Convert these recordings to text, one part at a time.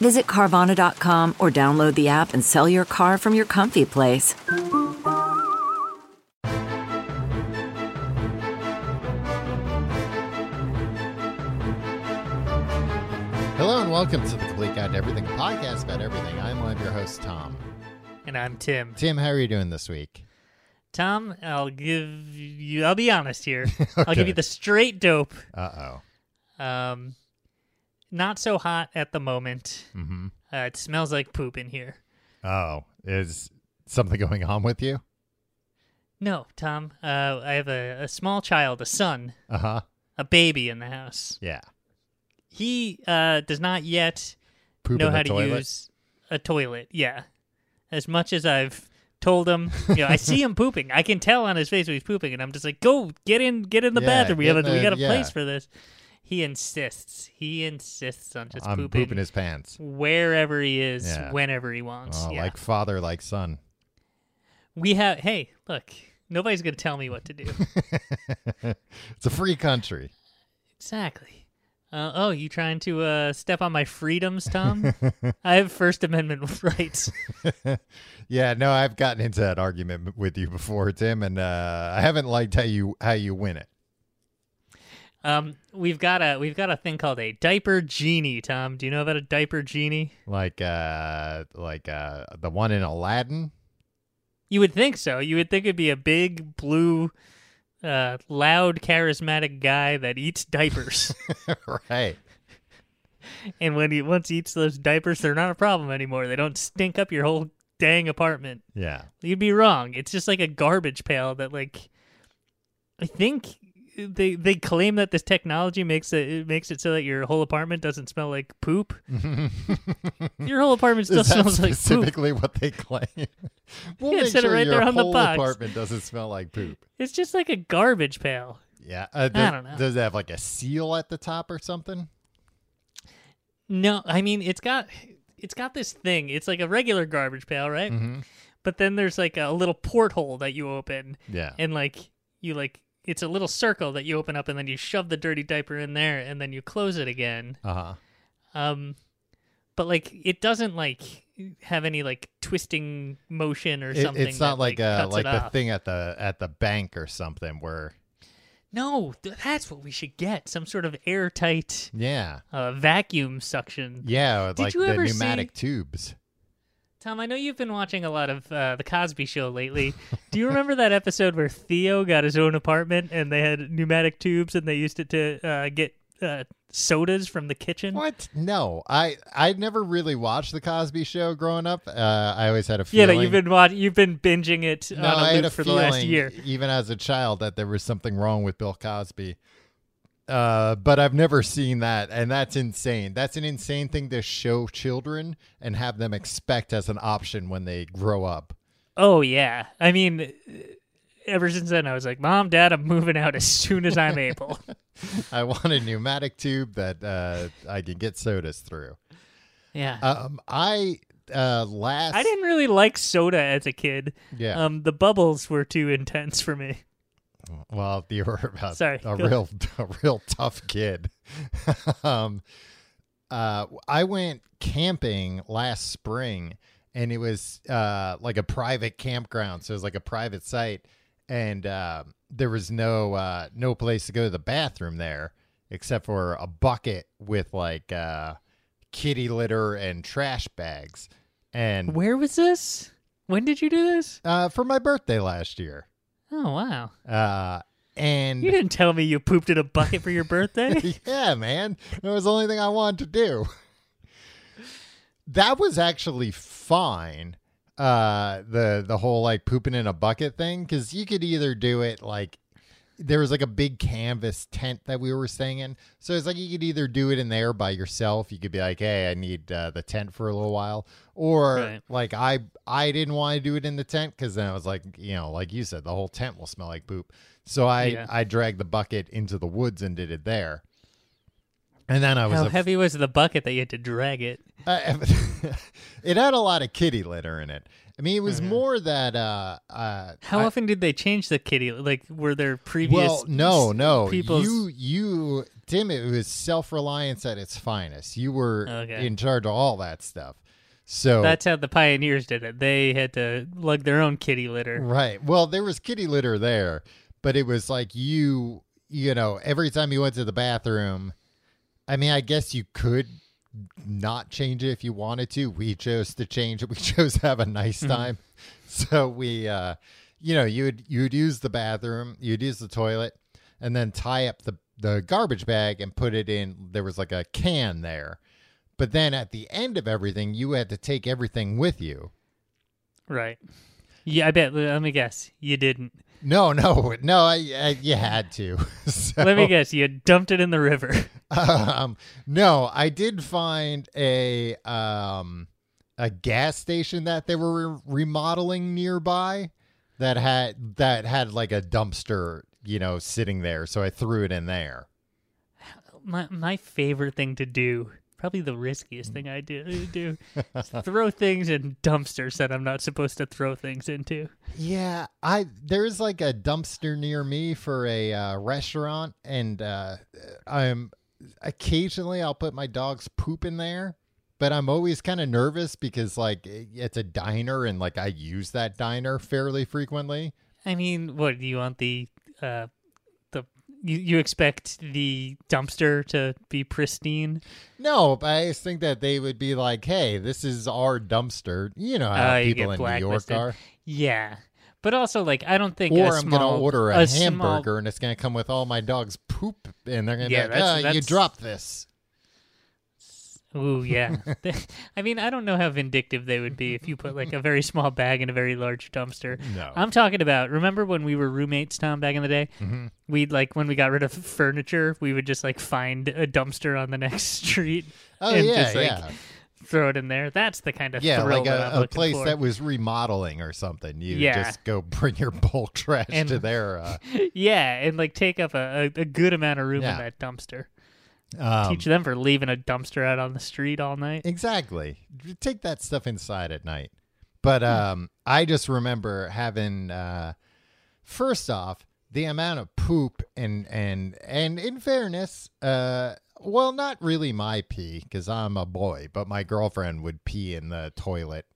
Visit Carvana.com or download the app and sell your car from your comfy place. Hello and welcome to the Complete Guide to Everything podcast about everything. I'm one of your hosts, Tom. And I'm Tim. Tim, how are you doing this week? Tom, I'll give you, I'll be honest here. I'll give you the straight dope. Uh oh. Um, not so hot at the moment. Mm-hmm. Uh, it smells like poop in here. Oh, is something going on with you? No, Tom, uh, I have a, a small child, a son, Uh huh. a baby in the house. Yeah. He uh, does not yet Poop know how to toilet? use a toilet. Yeah. As much as I've told him, you know, I see him pooping. I can tell on his face when he's pooping, and I'm just like, "Go, get in, get in the Yeah, bathroom. We have a, we got a yeah. place for this." He insists. He insists on just I'm pooping, pooping his pants. wherever he is, Yeah. whenever he wants. Oh, yeah. like father, like son. we have. Hey, look, nobody's gonna tell me what to do. it's a free country. exactly. Uh, oh, you trying to uh, step on my freedoms, Tom? I have First Amendment rights. yeah, no, I've gotten into that argument with you before, Tim, and uh, I haven't liked how you how you win it. Um, we've got a we've got a thing called a diaper genie. Tom, do you know about a diaper genie? Like uh like uh the one in Aladdin. You would think so. You would think it'd be a big blue, uh, loud, charismatic guy that eats diapers. right. and when he once he eats those diapers, they're not a problem anymore. They don't stink up your whole dang apartment. Yeah. You'd be wrong. It's just like a garbage pail that, like, I think they they claim that this technology makes it, it makes it so that your whole apartment doesn't smell like poop. your whole apartment still smells like poop. specifically what they claim? we'll Yeah, make sure right your there on the whole box. apartment doesn't smell like poop. It's just like a garbage pail. Yeah. Uh, does, don't know. Does it have like a seal at the top or something? No, I mean it's got it's got this thing. It's like a regular garbage pail, right? Mhm. But then there's like a little porthole that you open, Yeah. and like you like it's a little circle that you open up, and then you shove the dirty diaper in there, and then you close it again. Uh huh. Um, but like it doesn't like have any like twisting motion or It, something. it's not that, like, like uh cuts like it the off. thing at the at the bank or something where No, th- that's what we should get. Some sort of airtight yeah uh, vacuum suction. yeah with, Did like you the ever pneumatic see- tubes. Tom, I know you've been watching a lot of uh, the Cosby Show lately. Do you remember that episode where Theo got his own apartment and they had pneumatic tubes and they used it to uh, get uh, sodas from the kitchen? What? No, I I never really watched the Cosby Show growing up. Uh, I always had a Yeah, feeling. that you've been watch- you've been binging it no, on I a had loop a for the feeling, last year. even as a child, that there was something wrong with Bill Cosby. Uh, but I've never seen that, and that's insane. That's an insane thing to show children and have them expect as an option when they grow up. Oh yeah, I mean, ever since then I was like, Mom, Dad, I'm moving out as soon as I'm able. I want a pneumatic tube that uh, I can get sodas through. Yeah. Um, I uh, last I didn't really like soda as a kid. Yeah. Um, the bubbles were too intense for me. Well, you were a, Sorry, a real, a real tough kid. um, uh, I went camping last spring, and it was uh, like a private campground, so it was like a private site, and uh, there was no uh, no place to go to the bathroom there except for a bucket with like uh, kitty litter and trash bags. And Where was this? When did you do this? uh, for my birthday last year, Oh wow! uh, and You didn't tell me you pooped in a bucket for your birthday. yeah, man. That was the only thing I wanted to do. That was actually fine. Uh, the the whole like pooping in a bucket thing, because you could either do it like there was like a big canvas tent that we were staying in. So it's like you could either do it in there by yourself. You could be like, "Hey, I need uh, the tent for a little while," or Right. like I I didn't want to do it in the tent because then I was like, you know, like you said, the whole tent will smell like poop. So I Yeah. I dragged the bucket into the woods and did it there. And then I was How af- heavy was the bucket that you had to drag it? uh, it had a lot of kitty litter in it. I mean, it was Mhm. more that uh uh How I- often did they change the kitty? Like, were there previous? Well, no, no. People's You, you, Tim. It was self reliance at its finest. You were Okay. in charge of all that stuff. So That's how the pioneers did it. They had to lug their own kitty litter. right. Well, there was kitty litter there, but it was like you, you know, every time you went to the bathroom. I mean, I guess you could not change it if you wanted to. We chose to change it. We chose to have a nice time. So we uh you know, you would you would use the bathroom, you'd use the toilet, and then tie up the the garbage bag and put it in there was like a can there. But then at the end of everything, you had to take everything with you. Right. Yeah, I bet. Let me guess. You didn't. No, no, no, I, I you had to. So, Let me guess. You dumped it in the river. um, no, I did find a um a gas station that they were remodeling nearby that had that had like a dumpster, you know, sitting there. So I threw it in there. my my favorite thing to do, probably the riskiest thing I do, do throw things in dumpsters that I'm not supposed to throw things into. Yeah, I there's like a dumpster near me for a uh, restaurant, and uh, I'm occasionally I'll put my dog's poop in there, but I'm always kind of nervous because like it's a diner and like I use that diner fairly frequently. I mean, what do you want the uh the you, you expect the dumpster to be pristine? No, but I just think that they would be like, "Hey, this is our dumpster." You know how Uh, people in New York are. Yeah. But also like I don't think Or a I'm gonna order a, small- hamburger and it's gonna come with all my dog's poop, and they're gonna Yeah, be like, that's- "Ah, you that's- dropped this." Ooh, yeah. I mean, I don't know how vindictive they would be if you put like a very small bag in a very large dumpster. No. I'm talking about. Remember when we were roommates, Tom, back in the day? Mm-hmm. We'd like when we got rid of furniture, we would just like find a dumpster on the next street Oh and yeah, just like yeah. throw it in there. That's the kind of Yeah, like a, a place for. that was remodeling or something. You Yeah. just go bring your bulk trash And- to their. Uh, yeah, and like take up a, a, a good amount of room Yeah. in that dumpster. Um, Teach them for leaving a dumpster out on the street all night. exactly. Take that stuff inside at night. But um, I just remember having. Uh, first off, the amount of poop and and and in fairness, uh, well, not really my pee because I'm a boy, but my girlfriend would pee in the toilet.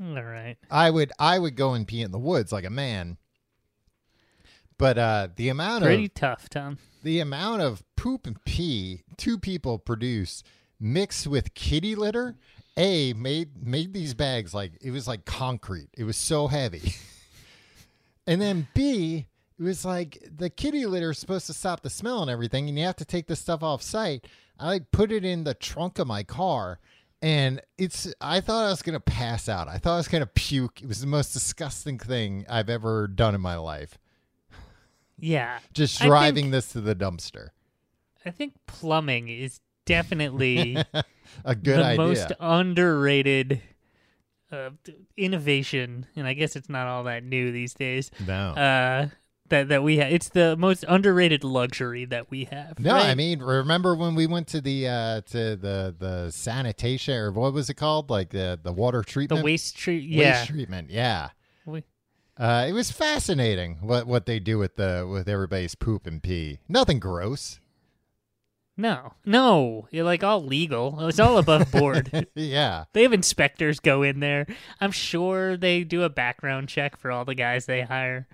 All right. I would I would go and pee in the woods like a man. But uh, the amount Pretty of pretty tough, Tom. The amount of poop and pee two people produce mixed with kitty litter a made made these bags like it was like concrete. It was so heavy. And then b it was like the kitty litter is supposed to stop the smell and everything and you have to take this stuff off site. I like put it in the trunk of my car and it's i thought i was gonna pass out. I thought i was gonna puke. It was the most disgusting thing i've ever done in my life Yeah. just I think- driving this to the dumpster I think plumbing is definitely a good the idea. most underrated uh, innovation, and I guess it's not all that new these days. no, Uh, that that we have, it's the most underrated luxury that we have. no. I mean, remember when we went to the uh to the the sanitation or what was it called? Like the the water treatment, the treatment, waste treat. waste treatment. Yeah, We- uh, it was fascinating what what they do with the with everybody's poop and pee. Nothing gross. no, no, you're like all legal. It's all above board. yeah, They have inspectors go in there. I'm sure they do a background check for all the guys they hire.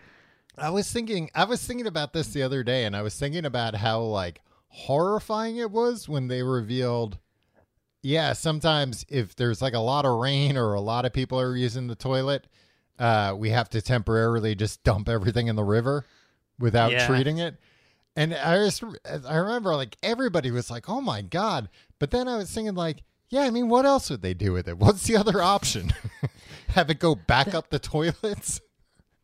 I was thinking I was thinking about this the other day and I was thinking about how like horrifying it was when they revealed yeah, sometimes if there's like a lot of rain or a lot of people are using the toilet, uh we have to temporarily just dump everything in the river without Yeah. treating it. And I just I remember like everybody was like, "Oh my god." But then I was thinking like, yeah, I mean, what else would they do with it? What's the other option? have it go back up the toilets?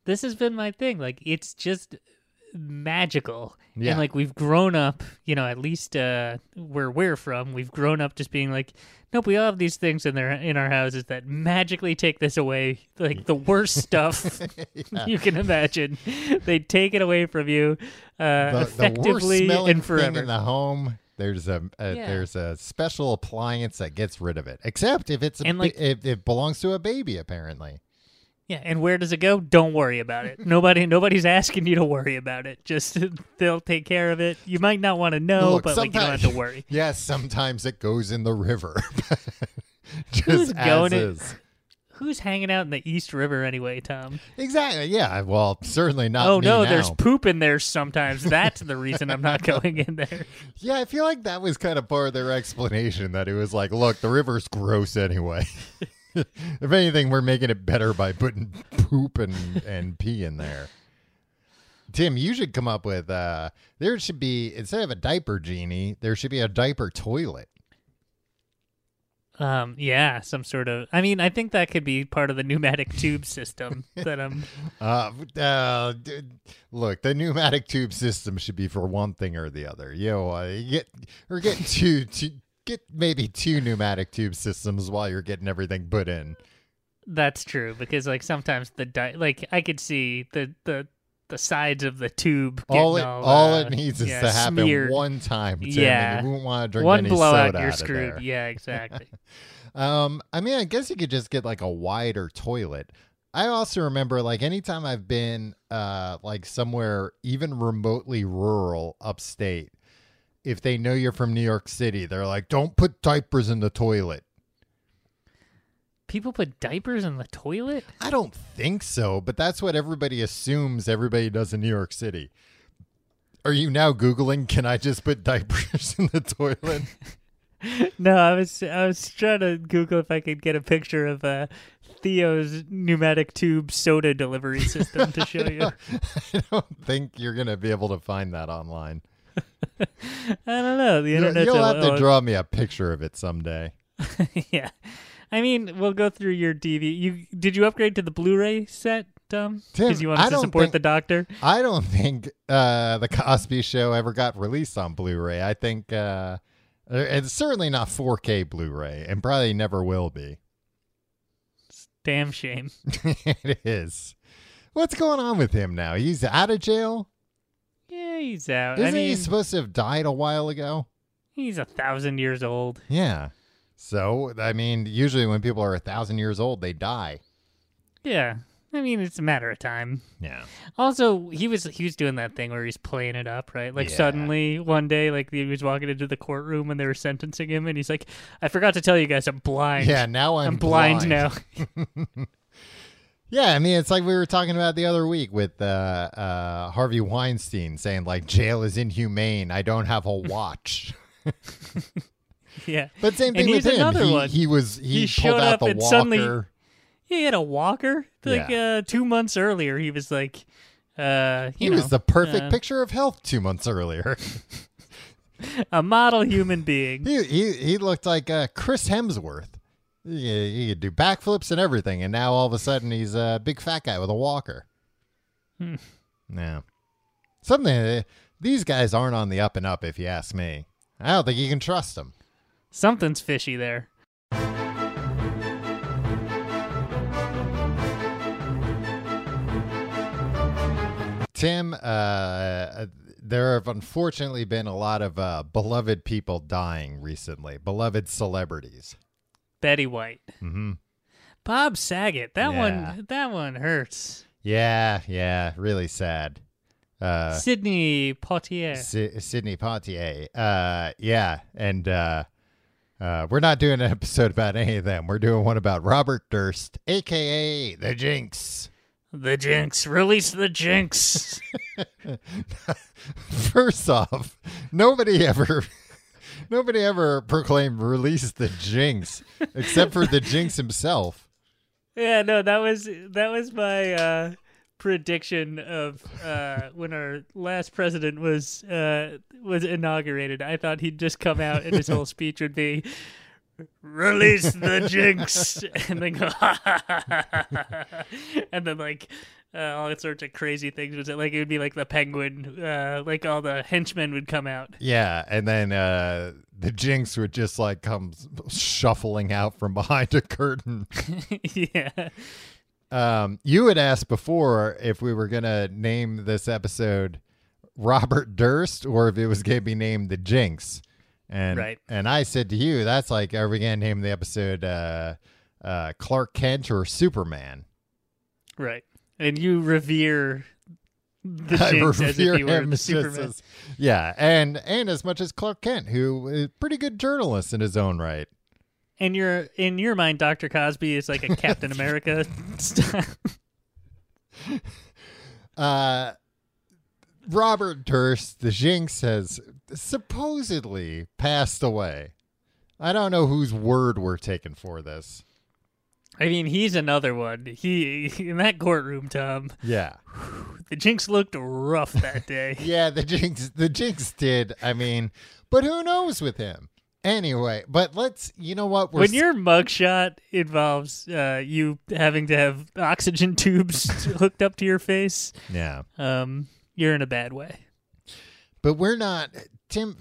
this has been my thing. Like it's just magical. Yeah. And like we've grown up, you know, at least uh where we're from, we've grown up just being like, nope, we all have these things in there in our houses that magically take this away, like the worst stuff you can imagine. They take it away from you uh, the, the worst effectively smelling and thing forever. in the home. There's a, a Yeah. there's a special appliance that gets rid of it. Except if it's a, And, like- if it belongs to a baby, apparently. Yeah, and where does it go? Don't worry about it. Nobody, nobody's asking you to worry about it. Just they'll take care of it. You might not want to know, Look, but like you don't have to worry. Yes, sometimes it goes in the river. Just Who's going is. Who's hanging out in the East River anyway, Tom? Exactly. Yeah. Well, certainly not. oh no, now. there's poop in there sometimes. That's the reason I'm not going in there. Yeah, I feel like that was kind of part of their explanation that it was like, look, the river's gross anyway. if anything, we're making it better by putting poop and, and pee in there. Tim, you should come up with uh there should be instead of a diaper genie, there should be a diaper toilet. Um, yeah, some sort of. I mean, I think that could be part of the pneumatic tube system that I'm. Uh, uh look, the pneumatic tube system should be for one thing or the other. You know, uh, you get or get two, two get maybe two pneumatic tube systems while you're getting everything put in. That's true because like sometimes the di- like I could see the the the sides of the tube. all it all, all uh, it needs is yeah, to happen smeared. one time. Tim, Yeah. you won't want to drink One any blowout, soda you're screwed. there. Yeah, exactly. Um, I mean, I guess you could just get like a wider toilet. I also remember like anytime I've been uh like somewhere even remotely rural upstate, if they know you're from New York City, they're like, "Don't put diapers in the toilet." People put diapers in the toilet. I don't think so, but that's what everybody assumes everybody does in New York City. Are you now googling can I just put diapers in the toilet? No, I was I was trying to Google if I could get a picture of uh, Theo's pneumatic tube soda delivery system to show you. I don't think you're going to be able to find that online. I don't know. The You'll, you'll a- have to draw me a picture of it someday. yeah. I mean, we'll go through your DV. You did you upgrade to the Blu-ray set, Tom? Because you wanted to support think- the doctor. I don't think uh, the Cosby Show ever got released on Blu-ray. I think uh, it's certainly not 4K Blu-ray, and probably never will be. It's Damn shame. it is. What's going on with him now? He's out of jail. Yeah, he's out. Isn't I mean, he supposed to have died a while ago? he's a thousand years old. Yeah. So I mean, usually when people are a thousand years old, they die. Yeah. I mean, it's a matter of time. Yeah. Also, he was he was doing that thing where he's playing it up, right? Like Yeah. suddenly one day, like he was walking into the courtroom when they were sentencing him, and he's like, "I forgot to tell you guys, I'm blind. Yeah. Now I'm, I'm blind, now." Yeah, I mean, it's like we were talking about the other week with uh, uh, Harvey Weinstein saying like jail is inhumane. I don't have a watch. yeah. But same And thing with him. he, he was he, He showed out up the and walker. suddenly- He had a walker. Like Yeah. uh, two months earlier, he was like, uh, he you was the perfect uh, picture of health two months earlier. a model human being. he, he he looked like uh, Chris Hemsworth. He, he could do backflips and everything, and now all of a sudden he's a big fat guy with a walker. Hmm. Yeah, something. uh, These guys aren't on the up and up, if you ask me. I don't think you can trust them. Something's fishy there. Tim, uh, there have unfortunately been a lot of uh, beloved people dying recently, beloved celebrities. Betty White, hmm Bob Saget. That Yeah. one. That one hurts. Yeah, yeah, really sad. Uh, Sidney Poitier. Sy- Sidney Poitier. Uh, yeah, and uh, uh, we're not doing an episode about any of them. We're doing one about Robert Durst, aka the Jinx. The Jinx. Release the Jinx. First off, nobody ever. Nobody ever proclaimed release the Jinx except for the Jinx himself. yeah, no, that was that was my uh, prediction of uh, when our last president was uh, was inaugurated. I thought he'd just come out and his whole speech would be. Release the jinx, and then go, and then like uh, all sorts of crazy things. Was it like it would be like the penguin, uh, like all the henchmen would come out. Yeah, and then uh, the Jinx would just like come shuffling out from behind a curtain. yeah. Um, you had asked before if we were gonna name this episode Robert Durst or if it was gonna be named the Jinx. And Right. and I said to you, that's like, are we gonna name the episode uh, uh, Clark Kent or Superman? Right. And you revere the Jinx as if he were Superman. yeah, and and as much as Clark Kent, who is a pretty good journalist in his own right. And your in your mind, Doctor Cosby is like a Captain America style. Uh, Robert Durst, the Jinx, has supposedly passed away. I don't know whose word we're taking for this. I mean, he's another one. He in that courtroom, Tom. Yeah, The Jinx looked rough that day. yeah, the Jinx, the Jinx did. I mean, but who knows with him? Anyway, but let's. You know what? We're when your mugshot involves uh, you having to have oxygen tubes hooked up to your face, yeah, um, you're in a bad way. but we're not. Tim,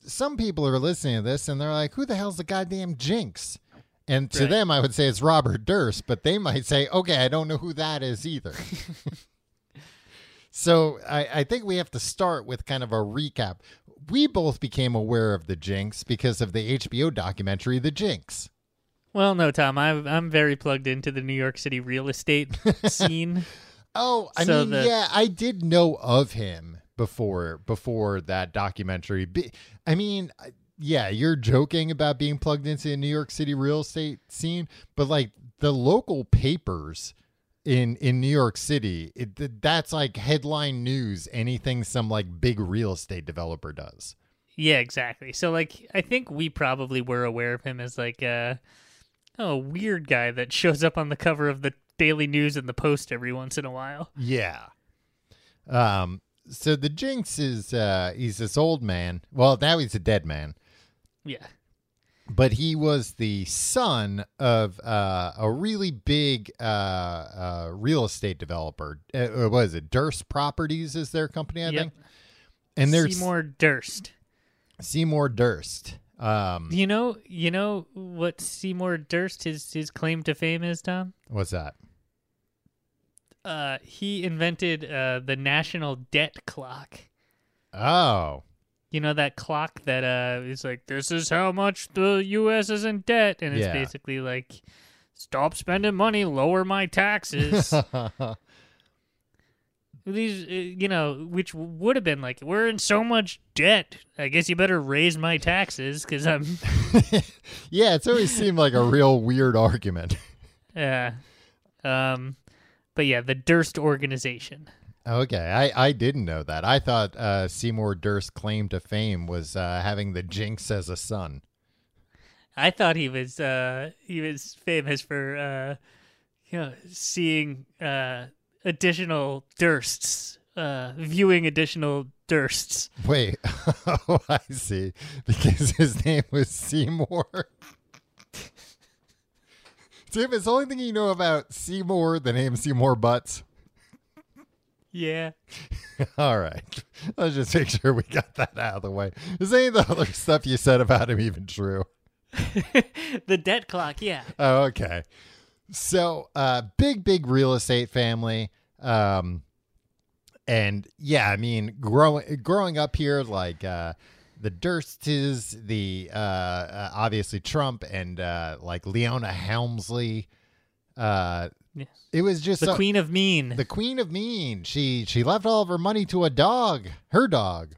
some people are listening to this and they're like, "Who the hell's the goddamn Jinx?" And to Right. them, I would say it's Robert Durst, but they might say, "Okay, I don't know who that is either." so I, I think we have to start with kind of a recap. We both became aware of the Jinx because of the HBO documentary, The Jinx. Well, no, Tom, I'm I'm very plugged into the New York City real estate scene. Oh, I So mean, the- yeah, I did know of him before before that documentary. I mean, yeah, you're joking about being plugged into the New York City real estate scene, but like the local papers in in New York City, it, that's like headline news. Anything some like big real estate developer does. Yeah, exactly. So like I think we probably were aware of him as like a oh, weird guy that shows up on the cover of the Daily News and the Post every once in a while. Yeah. Um. So the Jinx is uh he's this old man. Well, now he's a dead man. Yeah. but he was the son of uh, a really big uh, uh, real estate developer. Uh, what was it? Durst Properties is their company, I Yep. think. And there's Seymour Durst. Seymour Durst. Um, You know, you know what Seymour Durst his his claim to fame is, Tom? what's that? Uh, he invented uh, the national debt clock. Oh, You know that clock that uh is like this is how much the U.S. is in debt, and it's Yeah. basically like stop spending money, lower my taxes. These, uh, you know, which would have been like we're in so much debt. I guess you better raise my taxes because I'm. yeah. It's always seemed like a real weird argument. Yeah. Um, but yeah, the Durst organization. Okay, I, I didn't know that. I thought uh, Seymour Durst's claim to fame was uh, having the Jinx as a son. I thought he was uh he was famous for uh you know seeing uh additional Dursts, uh viewing additional Dursts. Wait, oh, I see. Because his name was Seymour. Tim, is the only thing you know about Seymour the name Seymour Butts? Yeah. All right. Let's just make sure we got that out of the way. Is any of the other stuff you said about him even true? the debt clock, yeah. Oh, okay. So, uh, big, big real estate family. Um, and yeah, I mean, growing growing up here, like uh, the Durstes, the uh, uh, obviously Trump, and uh, like Leona Helmsley. Uh, Yeah. it was just The so- Queen of Mean. the Queen of Mean. She she left all of her money to a dog, her dog.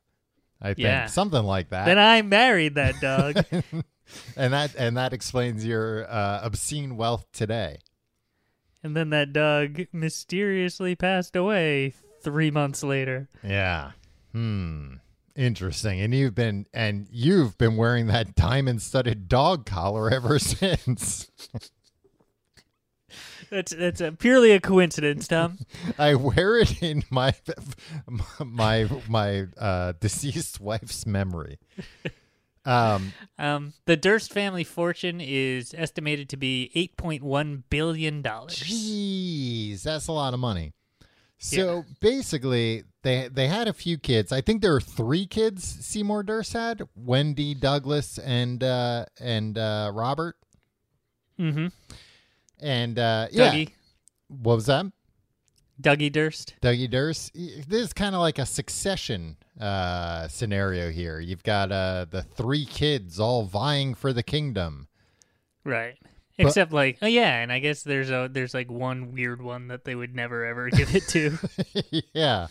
I think Yeah. something like that. then I married that dog. and that and that explains your uh, obscene wealth today. and then that dog mysteriously passed away three months later. Yeah. Hmm. Interesting. And you've been and you've been wearing that diamond studded dog collar ever since. That's that's a, purely a coincidence, Tom. I wear it in my my my uh, deceased wife's memory. Um. Um, the Durst family fortune is estimated to be eight point one billion dollars. Jeez, that's a lot of money. So basically, they they had a few kids. I think there were three kids Seymour Durst had: Wendy, Douglas, and uh, and uh, Robert. Mm-hmm. And uh, yeah, Dougie. what was that? Dougie Durst. Dougie Durst. This is kind of like a succession uh, scenario here. You've got uh, the three kids all vying for the kingdom. Right. Except like oh yeah, and I guess there's a there's like one weird one that they would never ever give it to. yeah.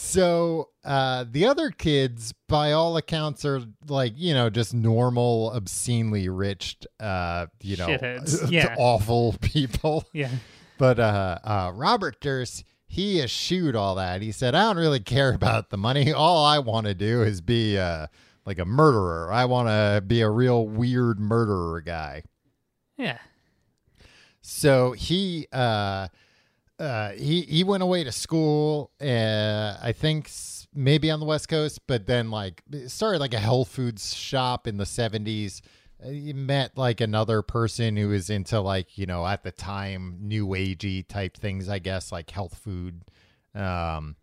So uh, the other kids, by all accounts, are like you know just normal, obscenely rich, uh, you know, Yeah. awful people. yeah. But uh, uh, Robert Durst, he eschewed all that. He said, "I don't really care about the money. All I want to do is be uh, like a murderer. I want to be a real weird murderer guy." Yeah. So he uh, uh, he he went away to school. Uh, I think maybe on the West Coast, but then like started like a health foods shop in the seventies. Uh, He met like another person who was into like you know at the time new agey type things, I guess like health food. Um,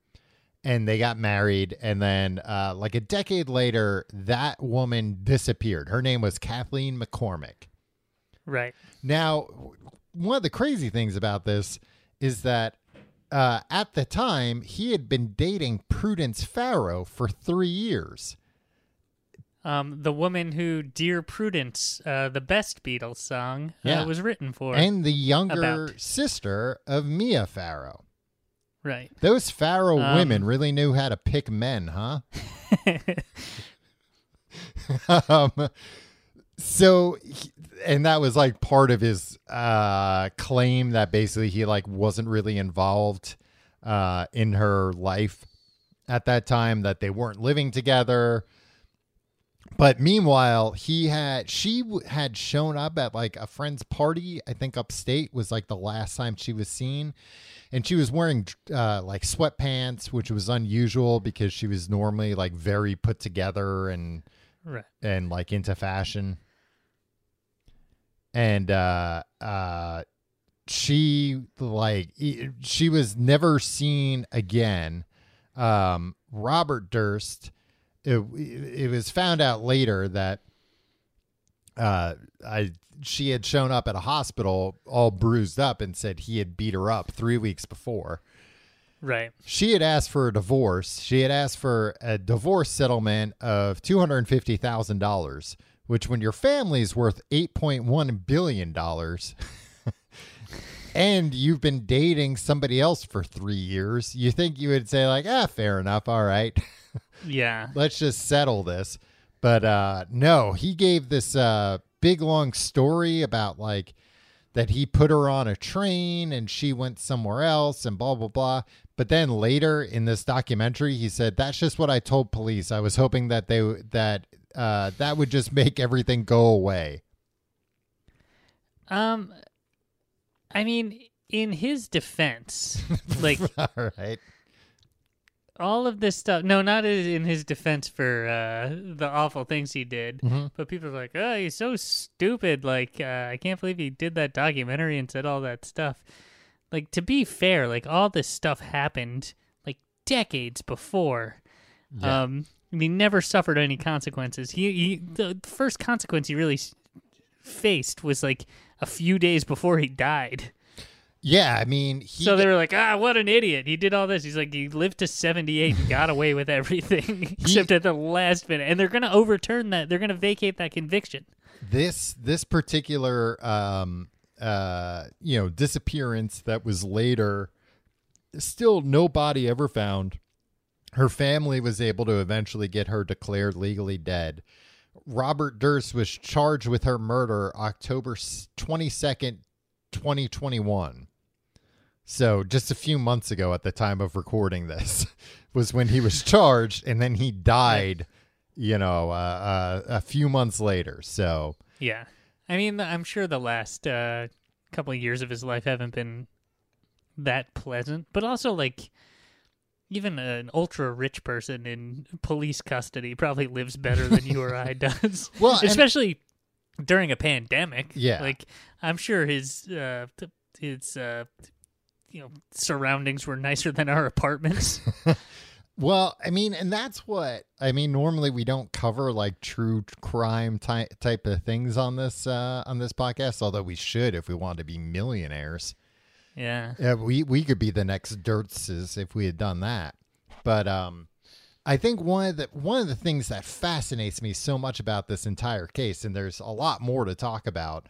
and they got married, and then uh, like a decade later, that woman disappeared. Her name was Kathleen McCormick. Right. Now, one of the crazy things about this is that uh, at the time he had been dating Prudence Farrow for three years. Um, the woman who "Dear Prudence," uh, the best Beatles song, Yeah. uh, was written for. and the younger About. sister of Mia Farrow. right. Those Farrow Um, women really knew how to pick men, huh? um, so, he- and that was like part of his uh, claim that basically he like wasn't really involved uh, in her life at that time, that they weren't living together. But meanwhile, he had she w- had shown up at like a friend's party. I think upstate was like the last time she was seen, and she was wearing uh, like sweatpants, which was unusual because she was normally like very put together and Right. and like into fashion. And uh uh she like she was never seen again. Um Robert Durst it, it was found out later that uh I she had shown up at a hospital all bruised up and said he had beat her up 3 weeks before Right. she had asked for a divorce. She had asked for a divorce settlement of two hundred and fifty thousand dollars, which, when your family's worth eight point one billion dollars, and you've been dating somebody else for three years, you think you would say like, ah, fair enough, all right, Yeah. let's just settle this. But uh, no, he gave this uh, big long story about like that he put her on a train and she went somewhere else and blah blah blah. But then later in this documentary, he said that's just what I told police. I was hoping that they that uh, that would just make everything go away. Um, I mean, in his defense, like All right. all of this stuff. No, not in his defense for uh, the awful things he did. Mhm. But people are like, "Oh, he's so stupid! Like, uh, I can't believe he did that documentary and said all that stuff." Like, to be fair, like all this stuff happened like decades before. Yeah. Um, he never suffered any consequences. He, he the first consequence he really faced was like a few days before he died. Yeah, I mean, he, so they were like, "Ah, what an idiot! He did all this." He's like, "He lived to seventy-eight and got away with everything except at the last minute." And they're gonna overturn that. They're gonna vacate that conviction. this this particular um uh you know disappearance that was later still nobody ever found her family was able to eventually get her declared legally dead. Robert durst was charged with her murder october 22nd 2021 so just a few months ago at the time of recording this was when he was charged and then he died you know uh, uh, a few months later so. Yeah, I mean, I'm sure the last uh, couple of years of his life haven't been that pleasant, but also like. Even an ultra rich person in police custody probably lives better than you or I does. Well, especially during a pandemic. Yeah. like I'm sure his uh, t- his uh, you know surroundings were nicer than our apartments. Well, I mean, and that's what I mean. Normally, we don't cover like true crime ty- type of things on this uh, on this podcast. Although we should, if we want to be millionaires. Yeah. Yeah, we we could be the next Dirtses if we had done that. But um, I think one of the one of the things that fascinates me so much about this entire case, and there's a lot more to talk about,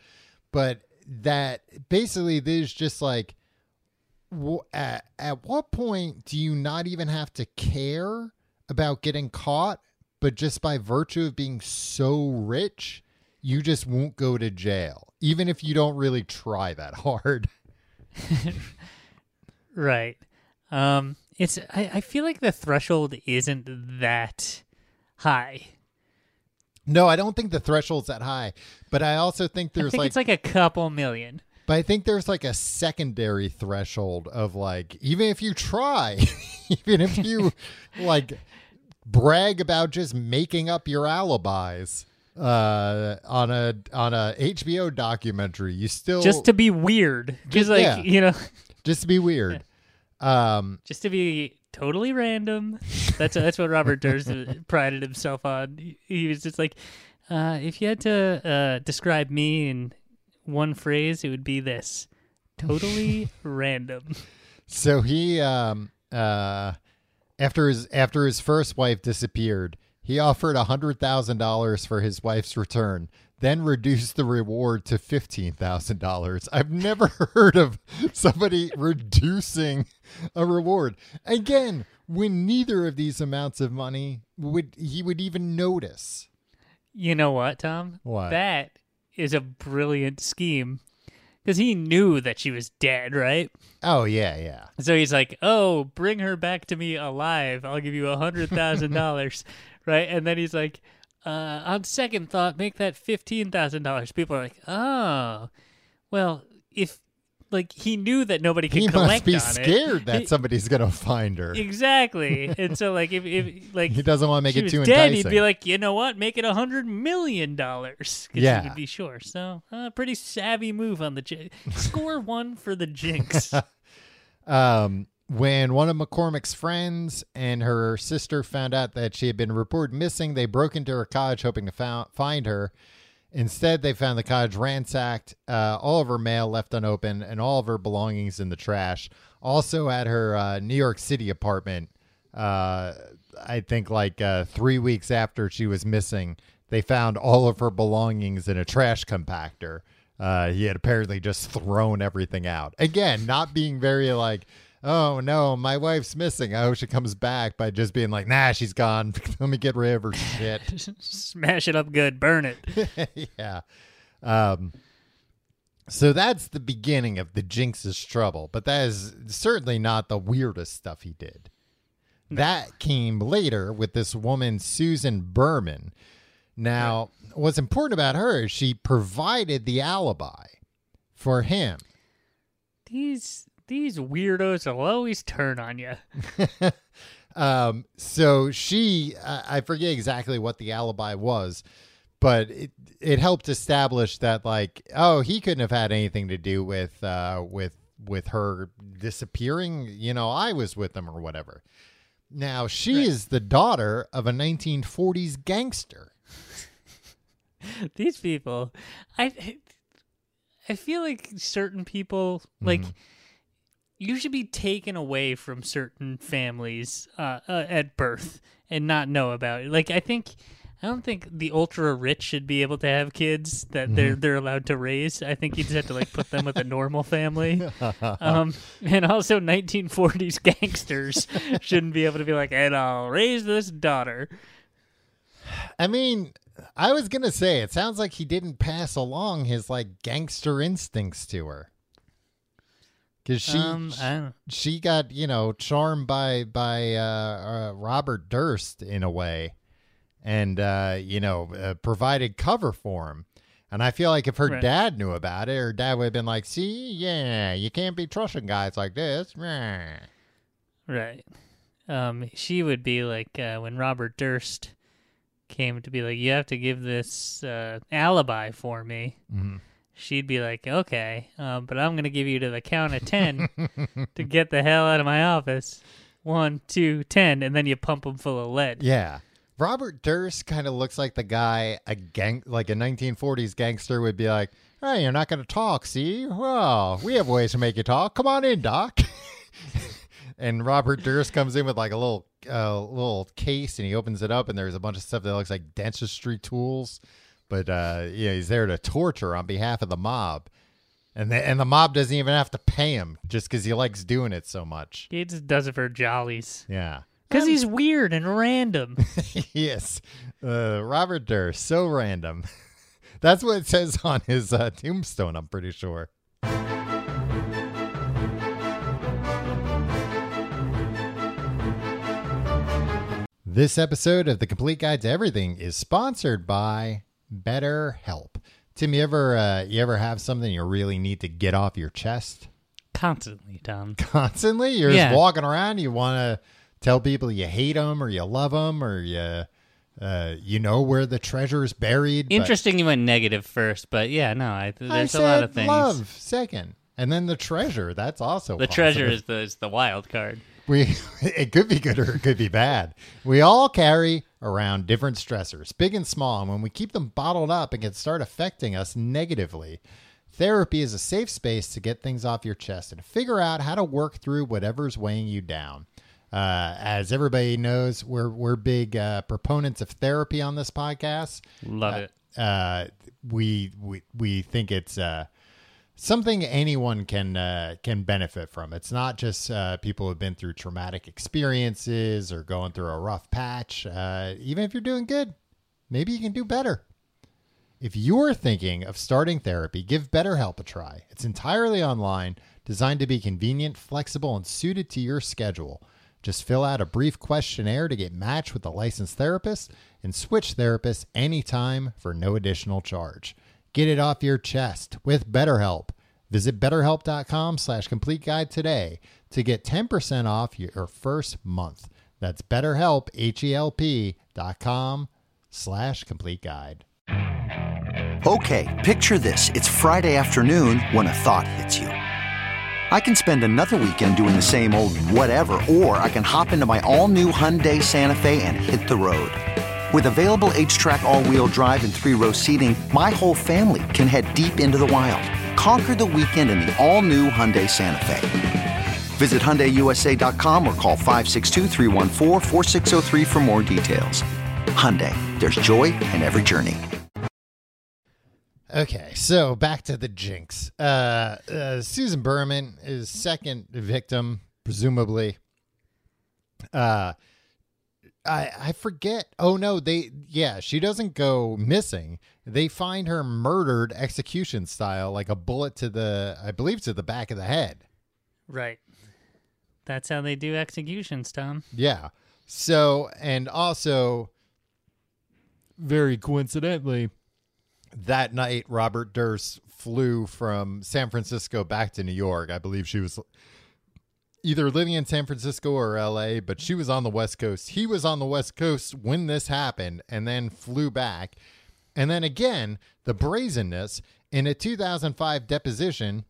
but that basically there's just like, at at what point do you not even have to care about getting caught, but just by virtue of being so rich, you just won't go to jail, even if you don't really try that hard. Right. Um it's I, I feel like the threshold isn't that high. No, I don't think the threshold's that high, but I also think I there's think like, it's like a couple million. but I think there's like a secondary threshold of like, even if you try, even if you like brag about just making up your alibis uh on a on a HBO documentary, you still Just to be weird. Just like, yeah. you know, just to be weird. Um, just to be totally random. That's that's what Robert Durst prided himself on. He- He was just like, uh, if you had to uh, describe me in one phrase, it would be this: totally random. So he um uh after his after his first wife disappeared, he offered a hundred thousand dollars for his wife's return, then reduced the reward to fifteen thousand dollars. I've never heard of somebody reducing a reward. Again, when neither of these amounts of money would he would even notice. You know what, Tom? What? That is a brilliant scheme because he knew that she was dead, right? Oh yeah, yeah. So he's like, "Oh, bring her back to me alive. I'll give you a hundred thousand dollars." Right, and then he's like, uh, "On second thought, make that fifteen thousand dollars." People are like, "Oh, well, if like he knew that nobody could He collect must be scared it. that He- somebody's gonna find her. exactly." and so, like, if, if like He doesn't want to make it too dead, enticing. he'd be like, "You know what? Make it a hundred million dollars." Yeah. he would be sure. So, uh, pretty savvy move on the j- score one for the Jinx. um, when one of McCormick's friends and her sister found out that she had been reported missing, they broke into her cottage hoping to fou- find her. Instead, they found the cottage ransacked, uh, all of her mail left unopened, and all of her belongings in the trash. Also, at her uh, New York City apartment, uh, I think like uh, three weeks after she was missing, they found all of her belongings in a trash compactor. Uh, he had apparently just thrown everything out. Again, not being very like, oh no, my wife's missing. I hope she comes back by just being like, nah, she's gone. Let me get rid of her shit. Smash it up good, burn it. yeah. Um, so that's the beginning of the Jinx's trouble, but that is certainly not the weirdest stuff he did. That came later with this woman, Susan Berman. Now, what's important about her is she provided the alibi for him. These these weirdos will always turn on you. Um, so she, uh, I forget exactly what the alibi was, but it it helped establish that like, oh, he couldn't have had anything to do with uh with with her disappearing. You know, I was with them or whatever. Now she Right. is the daughter of a 1940s gangster. These people, I I feel like certain people like you should be taken away from certain families uh, uh, at birth and not know about it. Like I think. I don't think the ultra rich should be able to have kids that they're they're allowed to raise. I think you just have to like put them with a normal family. Um, and also 1940s gangsters shouldn't be able to be like, and I'll raise this daughter. I mean, I was gonna say it sounds like he didn't pass along his like gangster instincts to her. Cause she um, she got you know charmed by by uh, uh, Robert Durst in a way, and uh, you know uh, provided cover for him. And I feel like if her Right. dad knew about it, her dad would have been like, "See, yeah, you can't be trusting guys like this." Meh." Right. Um, she would be like uh, when Robert Durst came to be like, you have to give this uh, alibi for me. Mhm. She'd be like, "Okay, um, but I'm gonna give you to the count of ten to get the hell out of my office. One, two, ten, and then you pump them full of lead." Yeah. Robert Durst kind of looks like the guy a gang like a 1940s gangster would be like, "Hey, you're not going to talk, see? Well, we have ways to make you talk. Come on in, doc." and Robert Durst comes in with like a little uh, little case and he opens it up and there's a bunch of stuff that looks like dentistry tools, but uh yeah, he's there to torture on behalf of the mob. And the, and the mob doesn't even have to pay him just cuz he likes doing it so much. He just does it for jollies. Yeah. Because he's weird and random. yes. Uh, Robert Durst, so random. That's what it says on his uh, tombstone, I'm pretty sure. This episode of The Complete Guide to Everything is sponsored by BetterHelp. Tim, you ever uh, you ever have something you really need to get off your chest Constantly, Tom. constantly? You're Yeah. just walking around, you want to tell people you hate them or you love them or you uh, you know where the treasure is buried. Interesting, you went negative first, but yeah, no, I, I there's a lot of things. love second, and then the treasure. That's also The positive. treasure is the is the wild card. We it could be good or it could be bad. We all carry around different stressors, big and small, and when we keep them bottled up, it can start affecting us negatively. Therapy is a safe space to get things off your chest and figure out how to work through whatever's weighing you down. Uh, as everybody knows, we're we're big uh, proponents of therapy on this podcast. Love it. Uh, we we we think it's uh, something anyone can uh, can benefit from. It's not just uh, people who've been through traumatic experiences or going through a rough patch. Uh, even if you're doing good, maybe you can do better. If you're thinking of starting therapy, give BetterHelp a try. It's entirely online, designed to be convenient, flexible, and suited to your schedule. Just fill out a brief questionnaire to get matched with a licensed therapist and switch therapists anytime for no additional charge. Get it off your chest with BetterHelp. Visit betterhelp.com slash complete guide today to get 10% off your first month. That's betterhelp, H-E-L-P dot com slash complete guide. Okay, picture this. It's Friday afternoon when a thought hits you. I can spend another weekend doing the same old whatever, or I can hop into my all new Hyundai Santa Fe and hit the road. With available H track, all wheel drive, and three row seating, my whole family can head deep into the wild. Conquer the weekend in the all new Hyundai Santa Fe. Visit HyundaiUSA.com or call 562-314-4603 for more details. Hyundai, there's joy in every journey. Okay, so back to the jinx. Uh, uh, Susan Berman is second victim, presumably. Uh, I I forget. Oh no, they yeah, she doesn't go missing. They find her murdered execution style, like a bullet to the, I believe, to the back of the head. Right. That's how they do executions, Tom. Yeah. So, and also, very coincidentally, that night, Robert Durst flew from San Francisco back to New York. I believe she was either living in San Francisco or LA, but she was on the West Coast. He was on the West Coast when this happened and then flew back. And then again, the brazenness in a 2005 deposition,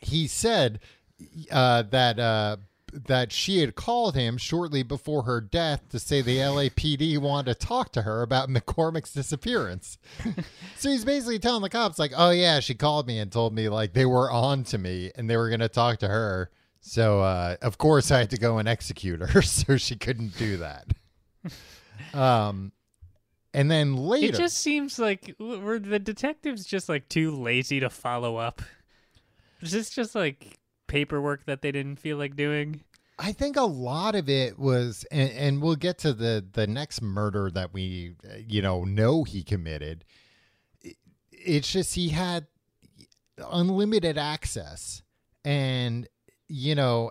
he said uh, that uh, that she had called him shortly before her death to say the LAPD wanted to talk to her about McCormick's disappearance. so he's basically telling the cops like, "Oh yeah, she called me and told me like they were on to me and they were going to talk to her." So uh, of course I had to go and execute her, so she couldn't do that. Um, and then later, It just seems like were the detectives just like too lazy to follow up. Is this just like paperwork that they didn't feel like doing? I think a lot of it was, and, and we'll get to the the next murder that we, you know, know he committed. It- It's just he had unlimited access, and you know,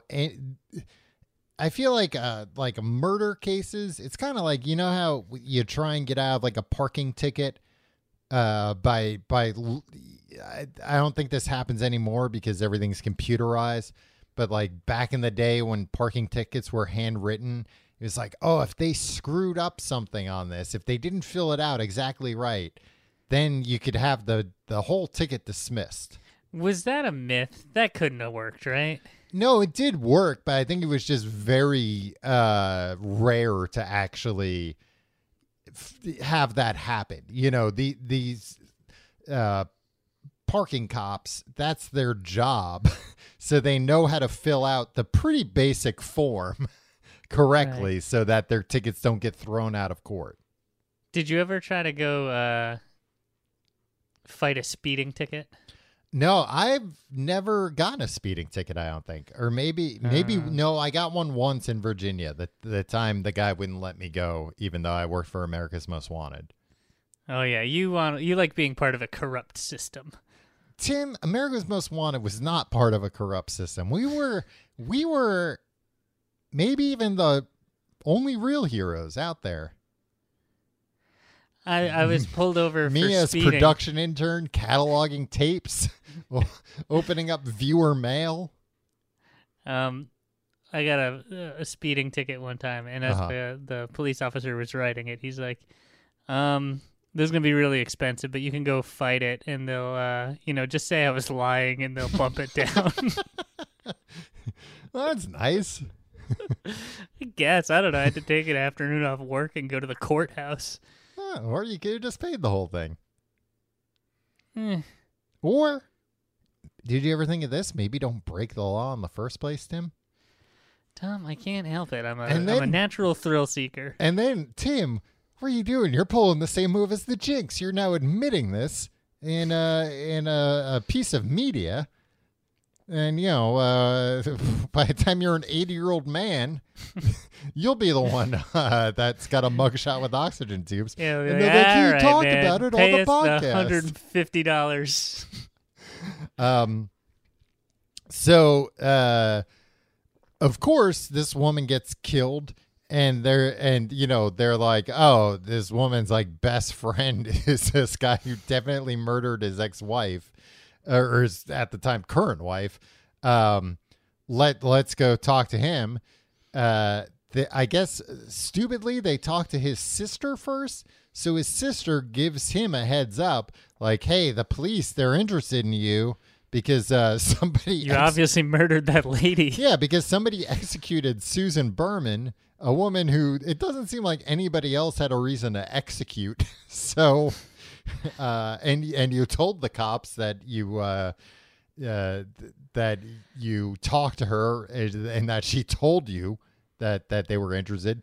I feel like uh like murder cases. It's kind of like you know how you try and get out of like a parking ticket uh by by I, I don't think this happens anymore because everything's computerized but like back in the day when parking tickets were handwritten it was like oh if they screwed up something on this if they didn't fill it out exactly right then you could have the the whole ticket dismissed. Was that a myth? That couldn't have worked, right? No, it did work, but I think it was just very uh, rare to actually f- have that happen. You know, the these uh, parking cops, that's their job, so they know how to fill out the pretty basic form correctly, so that their tickets don't get thrown out of court. Did you ever try to go uh, fight a speeding ticket? No, I've never gotten a speeding ticket. I don't think, or maybe, maybe Uh. no. I got one once in Virginia. The the time the guy wouldn't let me go, even though I worked for America's Most Wanted. Oh yeah, you want you like being part of a corrupt system. Tim, America's Most Wanted was not part of a corrupt system. We were, we were, maybe even the only real heroes out there. I, I was pulled over for Me as speeding. production intern, cataloging tapes, opening up viewer mail. Um, I got a, a speeding ticket one time, and as Uh-huh. the the police officer was writing it, he's like, "Um, this is gonna be really expensive, but you can go fight it, and they'll, uh, you know, just say I was lying, and they'll bump it down." Well, that's nice. I guess I don't know. I had to take an afternoon off work and go to the courthouse. Huh, or you could have just paid the whole thing. Eh, Or did you ever think of this? Maybe don't break the law in the first place, Tim. Tom, I can't help it. I'm a And am a natural thrill seeker. And then, Tim, what are you doing? You're pulling the same move as the Jinx. You're now admitting this in a in a, a piece of media. And you know, uh, by the time you're an 80 year old man, you'll be the one uh, that's got a mugshot with oxygen tubes. Yeah, and like, they're like, you right, talked man, about it pay on the podcast. fifty dollars. Um, so, uh, of course, this woman gets killed, and they're and you know they're like, oh, this woman's like best friend is this guy who definitely murdered his ex-wife, or, or his at the time current wife. Um, let let's go talk to him. Uh, the, I guess stupidly they talk to his sister first. So his sister gives him a heads up, like, "Hey, the police they're interested in you because uh, somebody You ex- obviously murdered that lady. yeah, because somebody executed Susan Berman, a woman who it doesn't seem like anybody else had a reason to execute. So, uh, and and you told the cops that you uh, uh, th- that you talked to her and, and that she told you that that they were interested.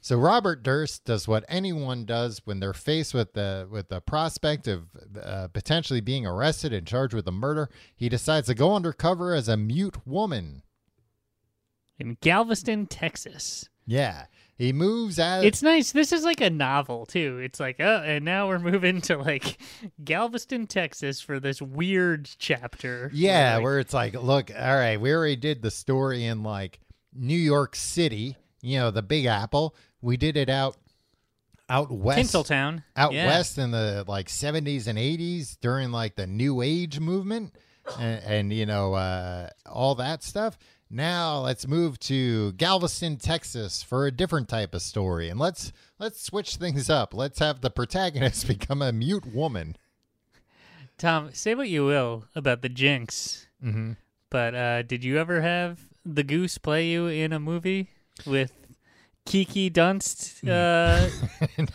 So Robert Durst does what anyone does when they're faced with the with the prospect of uh, potentially being arrested and charged with a murder. He decides to go undercover as a mute woman. In Galveston, Texas. Yeah, he moves out. It's nice. This is like a novel too. It's like, oh, and now we're moving to like Galveston, Texas for this weird chapter. yeah, Like, where it's like, look, all right, we already did the story in like New York City, you know, the Big Apple. We did it out out west. Tinseltown. out Yeah. west in the like 70s and 80s during like the new age movement and, and you know uh, all that stuff now let's move to galveston texas for a different type of story. And let's let's switch things up. Let's have the protagonist become a mute woman. Tom, say what you will about the Jinx, mm-hmm. but uh, did you ever have the goose play you in a movie with Kiki Dunst uh,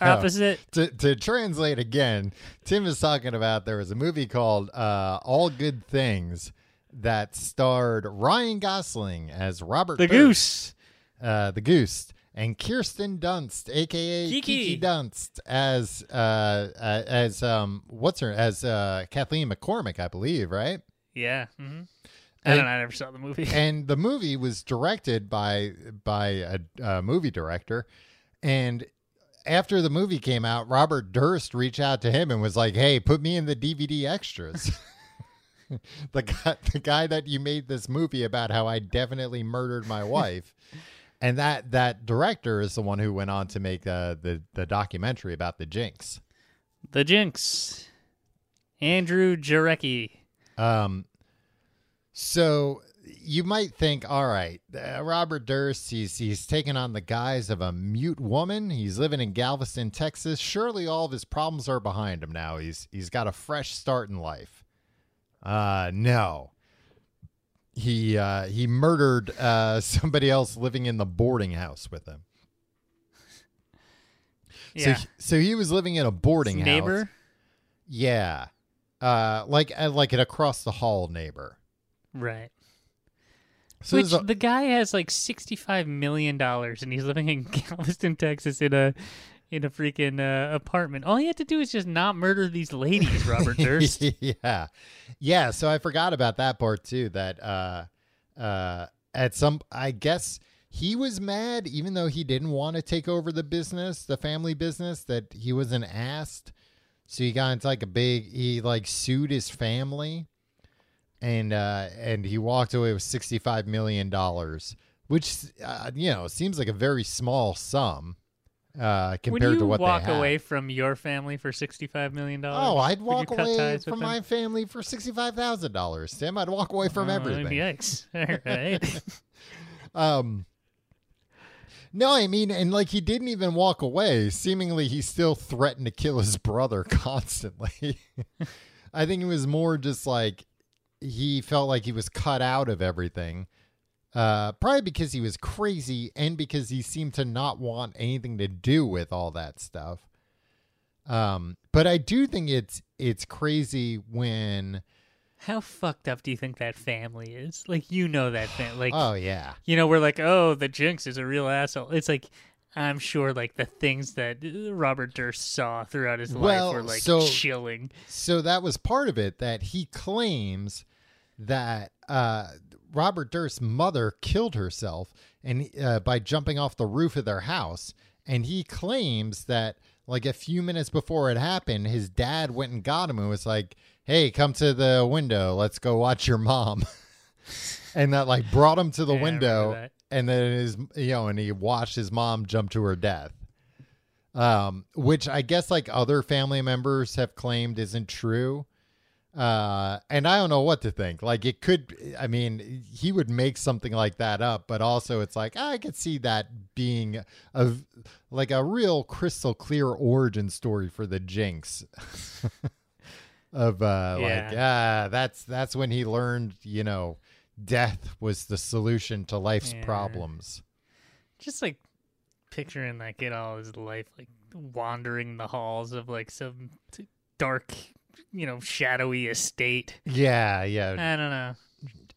opposite? to, to translate again tim is talking about there was a movie called uh, all good things that starred ryan gosling as robert The Durst. goose. uh, the Goose, and Kirsten Dunst, aka Kiki. Kiki, Dunst, as uh, uh, as um, what's her as uh, Kathleen McCormick, I believe, right? Yeah. hmm I And- don't know. I never saw the movie. and the movie was directed by by a, a movie director, and after the movie came out, Robert Durst reached out to him and was like, "Hey, put me in the DVD extras." the guy, the guy that you made this movie about how I definitely murdered my wife, and that that director is the one who went on to make uh, the the documentary about the Jinx. the Jinx. Andrew Jarecki. Um, so you might think, all right, uh, Robert Durst, he's he's taken on the guise of a mute woman. He's living in Galveston, Texas. Surely all of his problems are behind him now. He's he's got a fresh start in life. Uh, no. He uh, he murdered uh, somebody else living in the boarding house with him. Yeah. So, so he was living in a boarding His house. neighbor. Yeah. Uh, like uh, like an across the hall neighbor. Right. So Which a- the guy has like sixty-five million dollars, and he's living in Galveston, Texas, in a in a freaking uh, apartment. All he had to do is just not murder these ladies, Robert Durst. yeah. Yeah, so I forgot about that part too that uh uh at some I guess he was mad even though he didn't want to take over the business, the family business that he wasn't asked. So he got into like a big he like sued his family and uh and he walked away with 65 million dollars, which uh, you know, seems like a very small sum uh compared to what walk they away from your family for sixty-five million dollars? Oh, I'd walk away from my family for sixty-five thousand dollars. Tim, I'd walk away from Oh, everything. Yikes! All right. Um, no, I mean, and like he didn't even walk away. Seemingly, he still threatened to kill his brother constantly. I think it was more just like he felt like he was cut out of everything. Uh, probably because he was crazy and because he seemed to not want anything to do with all that stuff. Um, but I do think it's it's crazy when How fucked up do you think that family is? Like you know that family. Like oh yeah you know we're like, oh, the Jinx is a real asshole. It's like. I'm sure, like the things that uh, Robert Durst saw throughout his Well, life were like so- chilling. So that was part of it that he claims that uh, Robert Durst's mother killed herself and uh, by jumping off the roof of their house, and he claims that like a few minutes before it happened, his dad went and got him and was like, "Hey, come to the window. Let's go watch your mom." and that like brought him to the Yeah, window, and then his you know, and he watched his mom jump to her death um, which I guess like other family members have claimed isn't true. Uh, and I don't know what to think. Like it could, I mean, he would make something like that up, but also it's like I could see that being a like a real crystal clear origin story for the Jinx. of uh, like ah, that's that's when he learned, you know, death was the solution to life's Yeah. problems. just like picturing like it all his life like wandering the halls of like some t- dark you know shadowy estate Yeah, yeah. i don't know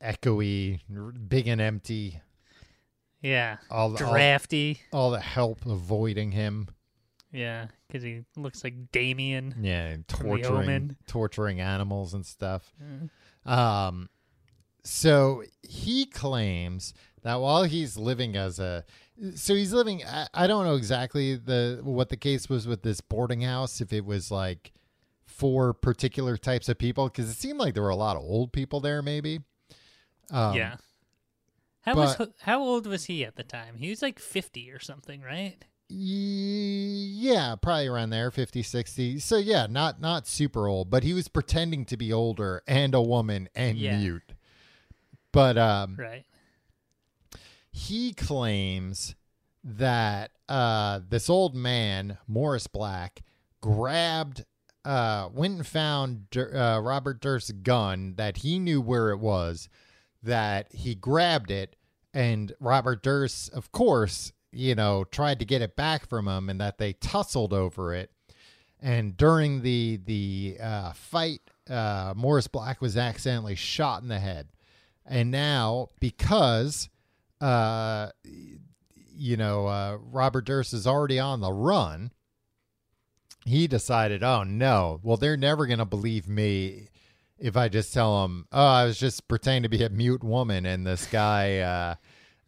echoey, big and empty. yeah All the, all, drafty all the help avoiding him. yeah because he looks like damien Yeah, and From The torturing torturing animals and stuff. Mm. Um, so he claims that while he's living as a, so he's living. I, I don't know exactly the what the case was with this boarding house. If it was like for particular types of people, because it seemed like there were a lot of old people there. Maybe. Um, yeah how was how old was he at the time he was like 50 or something right Yeah, probably around there, 50, 60. So yeah, not not super old, but he was pretending to be older and a woman and Yeah. mute. But um right he claims that uh this old man, Morris Black, grabbed uh went and found uh, Robert Durst's gun that he knew where it was, that he grabbed it and Robert Durst, of course, you know, tried to get it back from him and that they tussled over it. And during the the uh, fight, uh, Morris Black was accidentally shot in the head. And now, because uh, you know uh, Robert Durst is already on the run, he decided, oh no, well they're never gonna believe me if I just tell them, oh, I was just pretending to be a mute woman, and this guy uh,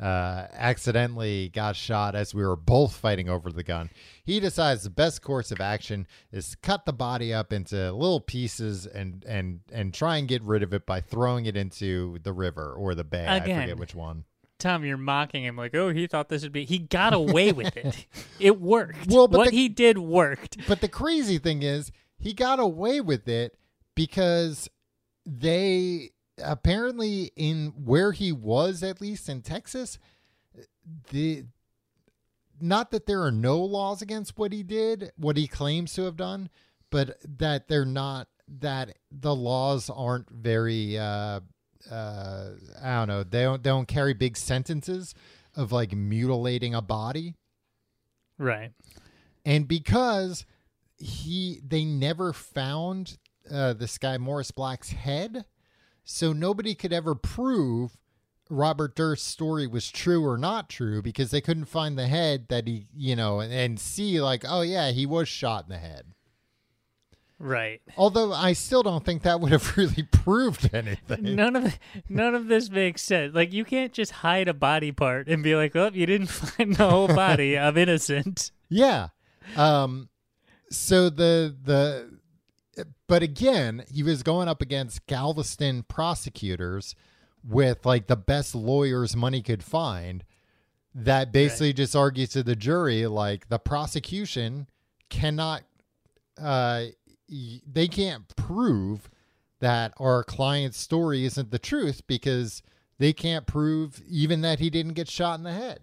uh, accidentally got shot as we were both fighting over the gun. He decides the best course of action is to cut the body up into little pieces and and and try and get rid of it by throwing it into the river or the bay. I Again. forget which one. Tom, you're mocking him like, oh, he thought this would be. He got away with it. It worked. Well, but what the- he did worked. But the crazy thing is, he got away with it because they apparently in where he was at least in Texas the not that there are no laws against what he did, what he claims to have done, but that they're not that the laws aren't very uh uh I don't know, they don't they don't carry big sentences of like mutilating a body. Right. And because he they never found uh this guy Morris Black's head, so nobody could ever prove Robert Durst's story was true or not true because they couldn't find the head that he, you know, and, and see like, oh yeah, he was shot in the head. Right. Although I still don't think that would have really proved anything. None of none of this makes sense. Like you can't just hide a body part and be like, "Oh, you didn't find the whole body. I'm innocent." Yeah. Um so the the but again, he was going up against Galveston prosecutors with like the best lawyers money could find that basically just argues to the jury like the prosecution cannot uh they can't prove that our client's story isn't the truth because they can't prove even that he didn't get shot in the head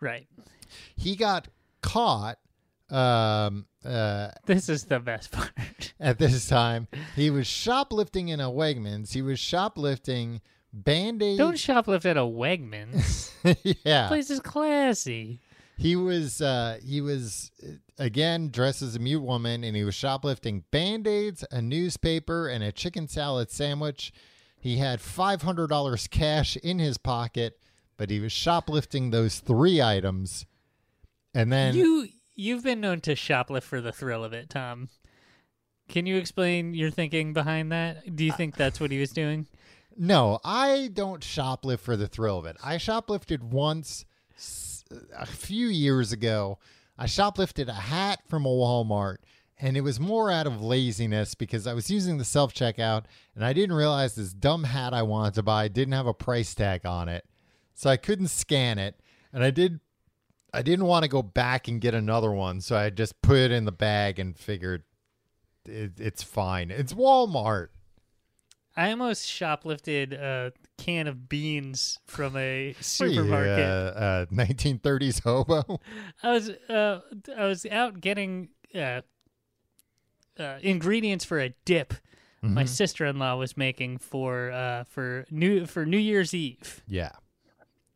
Right. he got caught um uh This is the best part. at this time. He was shoplifting in a Wegmans. He was shoplifting band-aid. Don't shoplift at a Wegmans. yeah. This place is classy. He was uh he was uh, again dressed as a mute woman and he was shoplifting band-aids, a newspaper, and a chicken salad sandwich. He had $500 cash in his pocket, but he was shoplifting those three items. And then you you've been known to shoplift for the thrill of it, Tom. Can you explain your thinking behind that? Do you think that's what he was doing? No, I don't shoplift for the thrill of it. I shoplifted once a few years ago. I shoplifted a hat from a Walmart, and it was more out of laziness because I was using the self checkout and I didn't realize this dumb hat I wanted to buy didn't have a price tag on it. So I couldn't scan it, and I did I didn't want to go back and get another one, so I just put it in the bag and figured it, it's fine. It's Walmart. I almost shoplifted a can of beans from a supermarket. uh, uh, 1930s hobo. I was uh, I was out getting uh, uh, ingredients for a dip Mm-hmm. my sister in law was making for uh, for new for New Year's Eve. Yeah.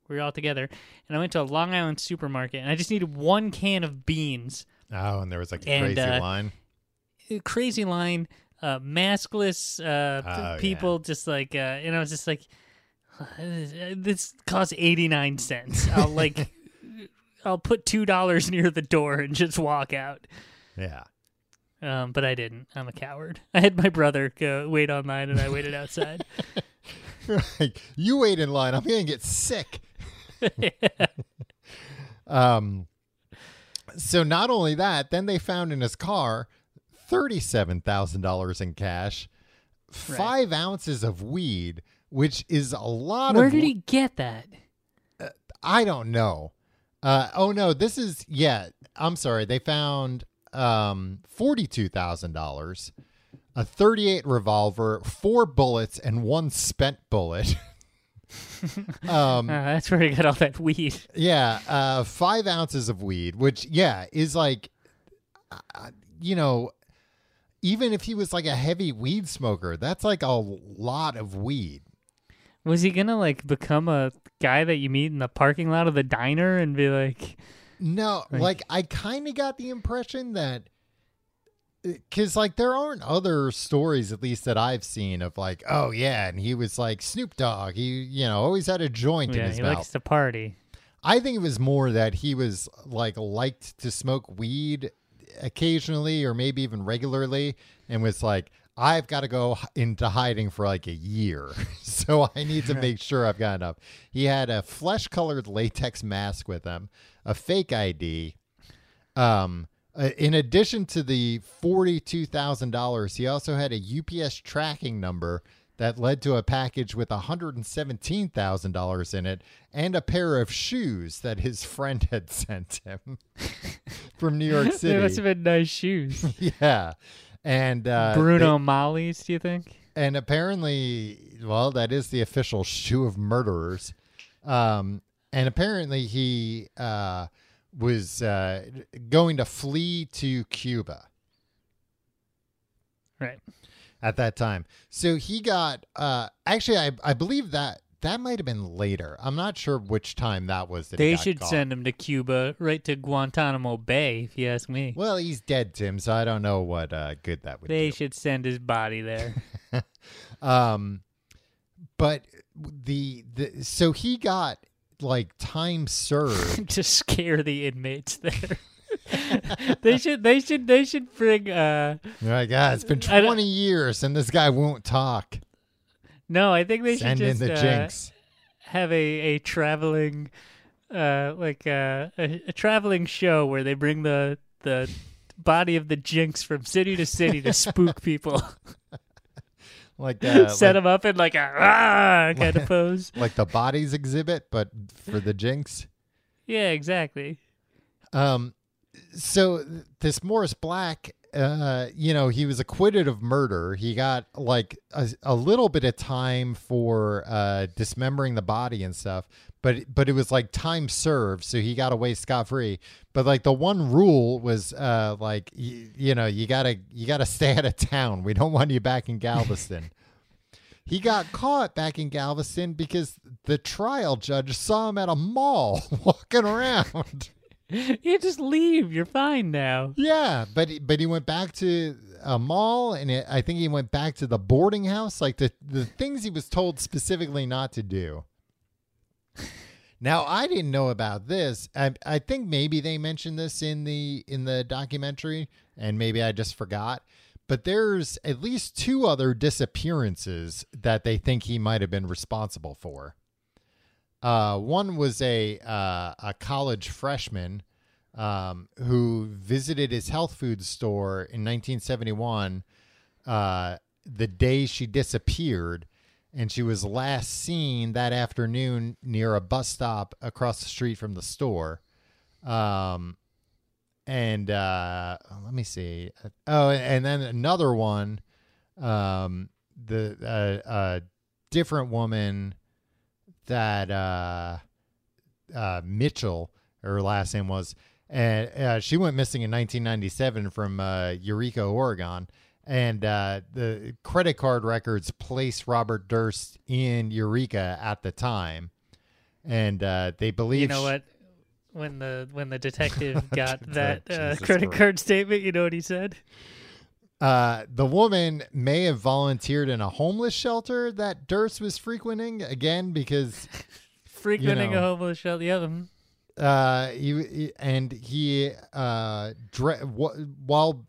We were all together, and I went to a Long Island supermarket, and I just needed one can of beans. Oh, and there was like a And, crazy line. Crazy line, uh, maskless uh, Oh, people, just like, uh, and I was just like, this costs eighty nine cents. I'll like, I'll put two dollars near the door and just walk out. Yeah. Um, but I didn't. I'm a coward. I had my brother go wait online, and I waited outside. Like, you wait in line. I'm going to get sick. um, so not only that, then they found in his car $37,000 in cash, five ounces of weed, which is a lot Where of did he get that? I don't know. Uh, oh no, this is yeah. I'm sorry. They found um, forty-two thousand dollars, a thirty-eight revolver, four bullets, and one spent bullet. um, Uh, that's where he got all that weed. yeah, uh, five ounces of weed, which yeah is like, uh, you know, even if he was like a heavy weed smoker, that's like a lot of weed. Was he gonna like become a guy that you meet in the parking lot of the diner and be like, No, Like- like I kind of got the impression that uh, because like there aren't other stories, at least that I've seen, of like, oh yeah, and he was like Snoop Dogg. He you know always had a joint in his he mouth. likes to party. I think it was more that he was like liked to smoke weed occasionally or maybe even regularly, and was like, I've got to go into hiding for like a year, so I need to make sure I've got enough. He had a flesh-colored latex mask with him, a fake ID. Um, in addition to the forty-two thousand dollars, he also had a UPS tracking number that led to a package with $117,000 in it and a pair of shoes that his friend had sent him from New York City. They must have been nice shoes. yeah. And uh, Bruno Magli's, do you think? and apparently, well, that is the official shoe of murderers. Um, and apparently, he uh, was uh, going to flee to Cuba Right. at that time. So he got uh, actually, I I believe that that might have been later. I'm not sure which time that was. That he They should caught. send him to Cuba, right to Guantanamo Bay, if you ask me. Well, he's dead, Tim. So I don't know what uh, good that would They do. should send his body there. Um, but the the so he got like time served. to scare the inmates there. they should they should they should bring uh You're like, ah, it's been 20 years and this guy won't talk. No, I think they Send should in just the uh, jinx. have a a traveling uh like uh, a, a traveling show where they bring the the body of the jinx from city to city to spook people. Like, uh, Set like, them up in like a ah kind of pose. like the bodies exhibit, but for the jinx. Yeah, exactly. Um, so this Morris Black, uh, you know, he was acquitted of murder. He got like a, a little bit of time for uh, dismembering the body and stuff, but but it was like time served, so he got away scot free. But like the one rule was uh, like y- you know you gotta you gotta stay out of town. We don't want you back in Galveston. He got caught back in Galveston because the trial judge saw him at a mall walking around. You just leave. You're fine now. Yeah, but but he went back to a mall, and it, I think he went back to the boarding house, like the the things he was told specifically not to do. Now I didn't know about this. I I think maybe they mentioned this in the in the documentary, and maybe I just forgot. But there's at least two other disappearances that they think he might have been responsible for. Uh, one was a uh, a college freshman um, who visited his health food store in 1971, uh, the day she disappeared, and she was last seen that afternoon near a bus stop across the street from the store. Um, and uh, let me see. Oh, and then another one, um, the uh, uh, different woman that uh, uh, Mitchell, her last name was, and uh, she went missing in 1997 from uh, Eureka, Oregon. And uh, the credit card records place Robert Durst in Eureka at the time, and uh, they believe You know what? When the when the detective got that uh, credit card statement, you know what he said? Uh, the woman may have volunteered in a homeless shelter that Durst was frequenting again because Frequenting know. a homeless shelter. Yeah, um, uh he, he- and he uh dre- wh- while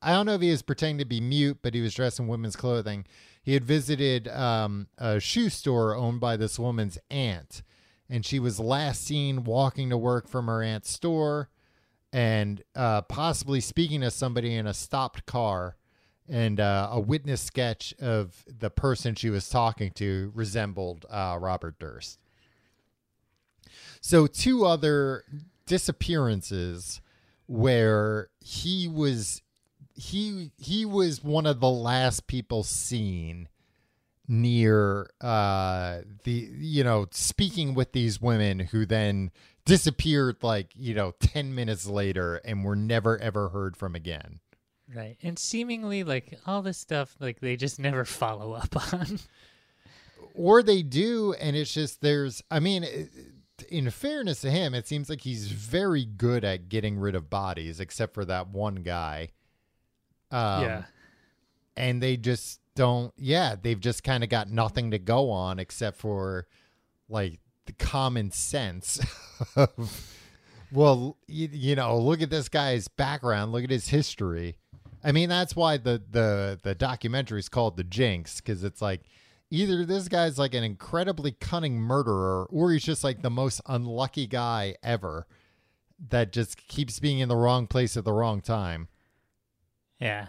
I don't know if he was pretending to be mute but he was dressed in women's clothing he had visited um a shoe store owned by this woman's aunt and she was last seen walking to work from her aunt's store and uh possibly speaking to somebody in a stopped car and uh, a witness sketch of the person she was talking to resembled uh, Robert Durst. So two other disappearances where he was he he was one of the last people seen near uh the you know speaking with these women who then disappeared like you know 10 minutes later and were never ever heard from again right. And seemingly, like all this stuff, like they just never follow up on. or they do and it's just there's i mean it- in fairness to him it seems like he's very good at getting rid of bodies except for that one guy um, yeah. and they just don't yeah they've just kind of got nothing to go on except for like the common sense of well you, you know look at this guy's background look at his history i mean that's why the the the documentary is called the jinx because it's like either this guy's like an incredibly cunning murderer or he's just like the most unlucky guy ever that just keeps being in the wrong place at the wrong time Yeah.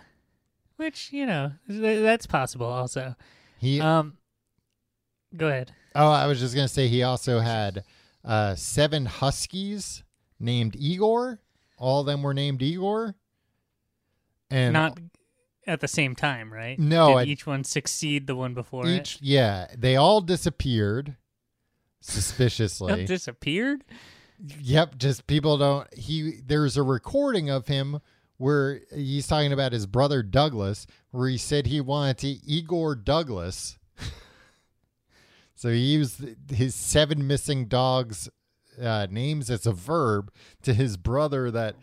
Which you know th- that's possible. Also, he um, go ahead. Oh, I was just gonna say he also had uh, seven huskies named Igor. All of them were named Igor, and Not at the same time, right? No, Did each one succeed the one before Each, yeah, they all disappeared it? suspiciously. disappeared. Yep, just people don't. He there's a recording of him where he's talking about his brother Douglas, where he said he wanted to Igor Douglas. so he used his seven missing dogs uh, names as a verb to his brother. That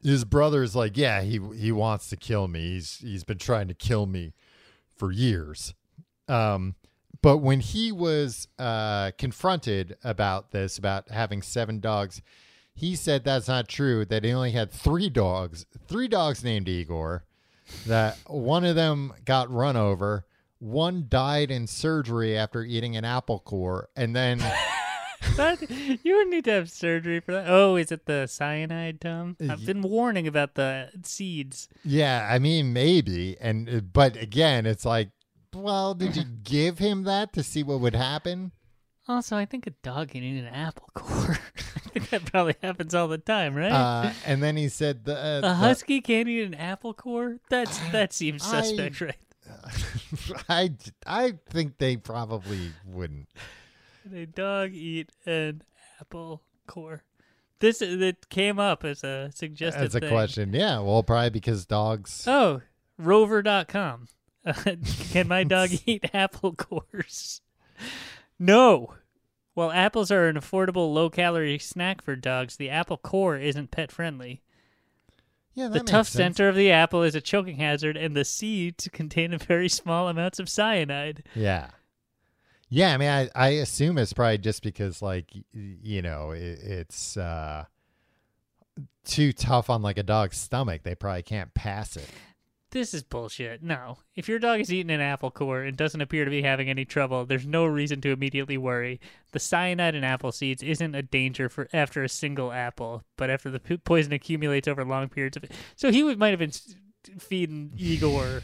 his brother's like, yeah, he he wants to kill me. He's he's been trying to kill me for years. Um, but when he was uh, confronted about this, about having seven dogs, he said that's not true. That he only had three dogs, three dogs named Igor. That one of them got run over. One died in surgery after eating an apple core, and then That you would need to have surgery for that. Oh, is it the cyanide, Tom? Uh, I've been warning about the seeds. yeah, I mean maybe, and uh, but again, it's like, well, did you give him that to see what would happen? Also, I think a dog can eat an apple core. I think that probably happens all the time, right? Uh, and then he said the, uh, a the- husky can't eat an apple core. That's that seems I- suspect, right? I I think they probably wouldn't. Can a dog eat an apple core? This it came up as a suggested That's a thing. question. Yeah, well, probably because dogs. Oh, rover.com. Uh, can my dog eat apple cores? No. While apples are an affordable low calorie snack for dogs, the apple core isn't pet friendly. Yeah, that The tough sense. center of the apple is a choking hazard, and the seeds contain very small amounts of cyanide. Yeah, yeah. I mean, I I assume it's probably just because like you know it, it's uh too tough on like a dog's stomach. They probably can't pass it. This is bullshit. No. If your dog is eating an apple core and doesn't appear to be having any trouble, there's no reason to immediately worry. The cyanide in apple seeds isn't a danger for after a single apple, but after the po- poison accumulates over long periods of So he would might have been feeding Igor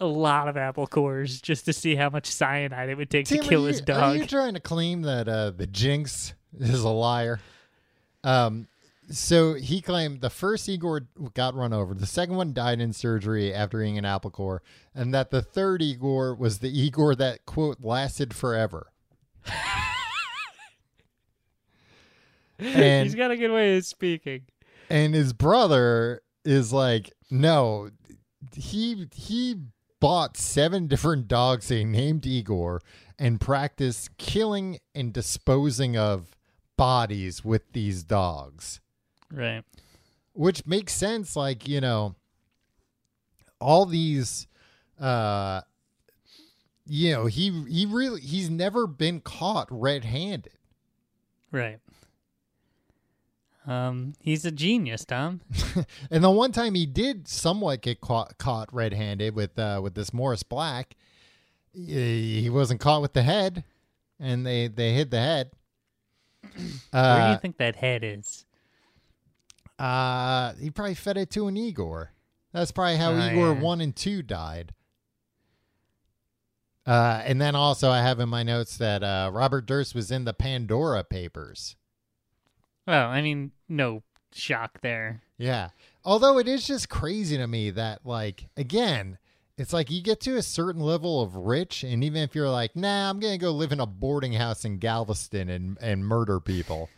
a lot of apple cores just to see how much cyanide it would take Tim, to kill are his dog. Are you trying to claim that uh, the Jinx is a liar? Um, so he claimed the first Igor got run over, the second one died in surgery after eating an apple core, and that the third Igor was the Igor that quote lasted forever. and He's got a good way of speaking. and his brother is like, no, he he bought seven different dogs he named Igor and practiced killing and disposing of bodies with these dogs, Right. which makes sense. Like you know, all these, uh, you know, he he really he's never been caught red-handed. Right. Um, he's a genius, Tom. And the one time he did somewhat get caught, caught red-handed with uh, with this Morris Black, he wasn't caught with the head, and they they hid the head. Uh, Where do Uh, you think that head is? Uh, he probably fed it to an Igor. That's probably how Oh, Igor yeah. one and two died. Uh, and then also I have in my notes that uh, Robert Durst was in the Pandora Papers. Well, I mean, no shock there. Yeah. Although it is just crazy to me that, like, again, it's like you get to a certain level of rich, and even if you're like, nah, I'm going to go live in a boarding house in Galveston and, and murder people,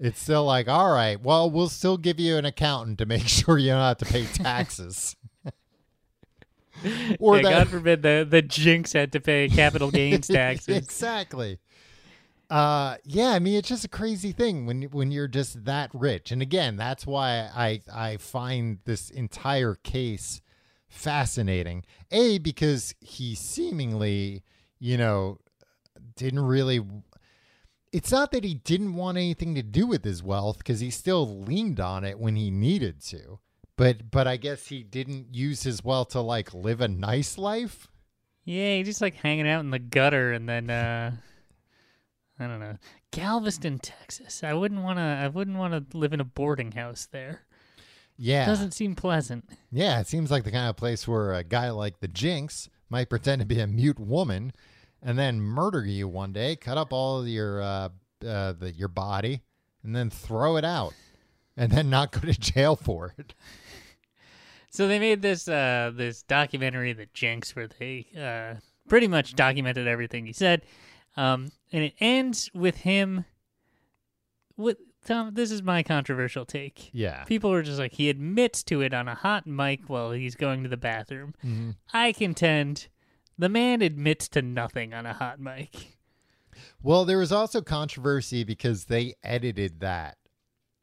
it's still like, all right, well, we'll still give you an accountant to make sure you don't have to pay taxes. or yeah, that. God forbid the the jinx had to pay capital gains taxes. exactly. Uh, yeah, I mean it's just a crazy thing when when you're just that rich, and again, that's why I I find this entire case fascinating. A because he seemingly, you know, didn't really. It's not that he didn't want anything to do with his wealth because he still leaned on it when he needed to. But but I guess he didn't use his wealth to like live a nice life. Yeah, he's just like hanging out in the gutter, and then uh, I don't know, Galveston, Texas. I wouldn't want to. I wouldn't want to live in a boarding house there. Yeah. It Doesn't seem pleasant. Yeah, it seems like the kind of place where a guy like the Jinx might pretend to be a mute woman and then murder you one day, cut up all of your uh, uh, the, your body, and then throw it out, and then not go to jail for it. So they made this uh this documentary, The Jinx, where they uh pretty much documented everything he said. Um and it ends with him with Tom, this is my controversial take. Yeah. People are just like he admits to it on a hot mic while he's going to the bathroom. Mm-hmm. I contend the man admits to nothing on a hot mic. Well, there was also controversy because they edited that.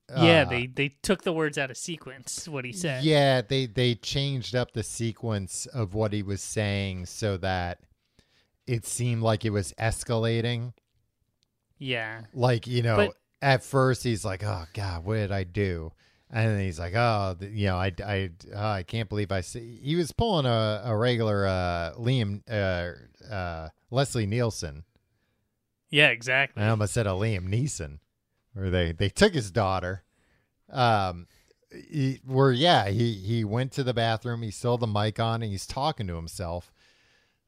yeah, Uh, they they took the words out of sequence. What he said. Yeah, they they changed up the sequence of what he was saying so that it seemed like it was escalating. Yeah. Like you know, But- at first he's like, "Oh God, what did I do?" And he's like, "Oh, you know, I I oh, I can't believe I see." He was pulling a a regular uh, Liam uh, uh, Leslie Nielsen. Yeah, exactly. I almost said a Liam Neeson, where they they took his daughter. Um, he, where yeah, he he went to the bathroom. He still the mic on, and he's talking to himself.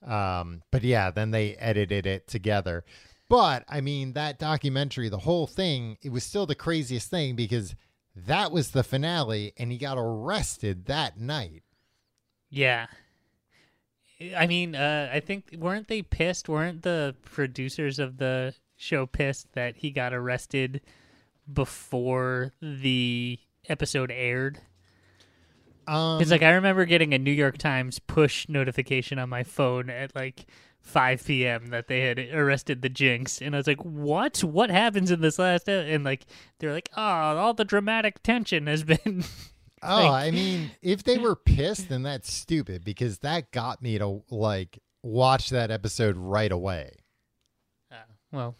Um, but yeah, then they edited it together. But I mean, that documentary, the whole thing, it was still the craziest thing because that was the finale, and he got arrested that night. Yeah. I mean, uh, I think weren't they pissed? Weren't the producers of the show pissed that he got arrested before the episode aired? Um, It's like I remember getting a New York Times push notification on my phone at like 5 p.m. that they had arrested the Jinx, and I was like, "What? What happens in this last?" e-" And like they're like, "Oh, all the dramatic tension has been." Oh, Like- I mean, if they were pissed, then that's stupid because that got me to like watch that episode right away. Uh, well,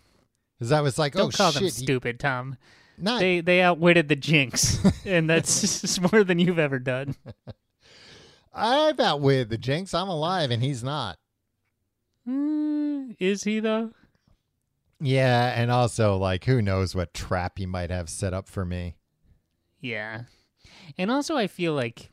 Because I was like, don't oh call shit, them he- stupid, Tom. not They they outwitted the Jinx, and that's more than you've ever done. I've outwitted the Jinx. I'm alive and he's not. Mm, is he though? Yeah, and also like who knows what trap he might have set up for me. Yeah. And also I feel like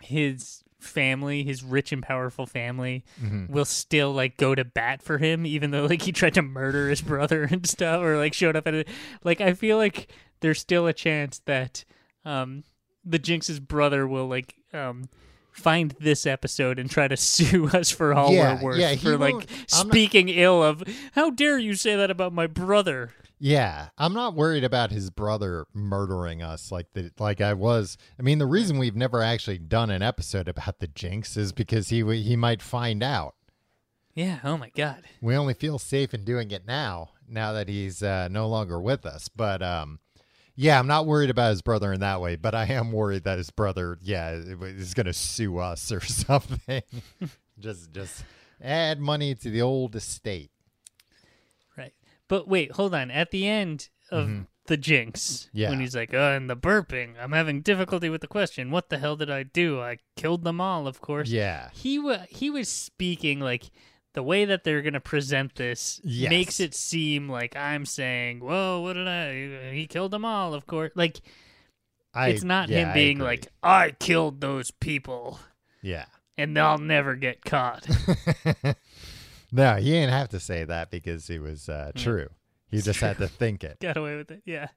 his family, his rich and powerful family will still like go to bat for him even though like he tried to murder his brother and stuff or like showed up at it. Like I feel like there's still a chance that um the Jinx's brother will like um find this episode and try to sue us for all Yeah, we're worth yeah, for like I'm not- speaking ill of how dare you say that about my brother Yeah, I'm not worried about his brother murdering us like the like I was. I mean, the reason we've never actually done an episode about the Jinx is because he he might find out. yeah oh my god We only feel safe in doing it now, now that he's uh, no longer with us. But um, yeah, I'm not worried about his brother in that way. But I am worried that his brother, yeah, is going to sue us or something. just just add money to the old estate. Right. But wait, hold on. At the end of the Jinx, Mm-hmm. Yeah. when he's like, uh, and the burping, I'm having difficulty with the question. What the hell did I do? I killed them all, of course. Yeah. He wa he was speaking like the way that they're gonna present this Yes. makes it seem like I'm saying, "Whoa, what did I? He killed them all, of course." Like I, it's not yeah, him being agree. like, "I killed those people, yeah. and they'll never get caught." No, he didn't have to say that because it was uh, true. He just had to think it. Got away with it. Yeah.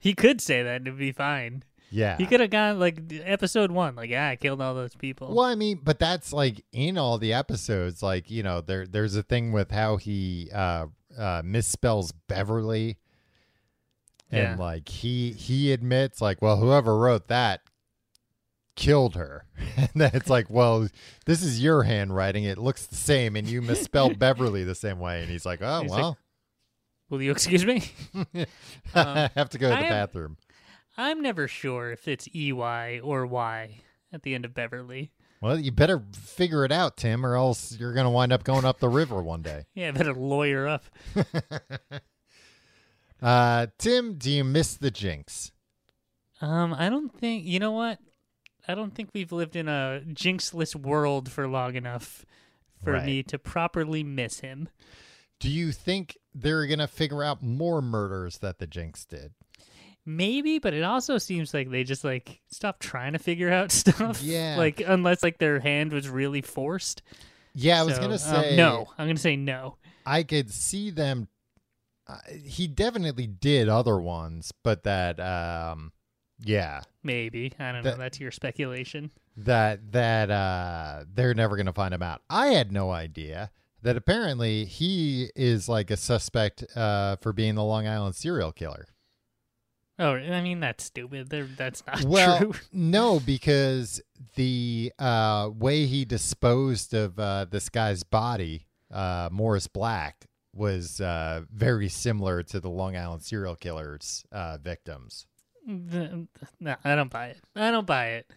He could say that and it'd be fine. Yeah. He could have gone like episode one, like, yeah, I killed all those people. Well, I mean, but that's like in all the episodes. Like you know, there there's a thing with how he uh, uh, misspells Beverly, and Yeah. like he he admits like, well, whoever wrote that killed her, and then it's like, well, this is your handwriting. It looks the same, and you misspelled Beverly the same way. And he's like, oh He's like, well, Will you excuse me? I have to go to I the am- bathroom. I'm never sure if it's EY or Y at the end of Beverly. Well, you better figure it out, Tim, or else you're gonna wind up going up the river one day. Yeah, better lawyer up. Uh, Tim, do you miss the Jinx? Um, I don't think you know what? I don't think we've lived in a jinxless world for long enough for Right. me to properly miss him. Do you think they're gonna figure out more murders that the Jinx did? Maybe, but it also seems like they just like stopped trying to figure out stuff. Yeah. Like unless like their hand was really forced. Yeah, I was So, gonna um, say no. I'm gonna say no. I could see them. Uh, he definitely did other ones, but that, um, yeah, Maybe I don't That- know. That's your speculation. that that uh they're never gonna find him out. I had no idea that apparently he is like a suspect uh for being the Long Island serial killer. Oh, I mean that's stupid. They're, that's not Well, true. no, because the uh way he disposed of uh this guy's body, uh Morris Black, was uh very similar to the Long Island serial killer's uh victims. No, I don't buy it. I don't buy it.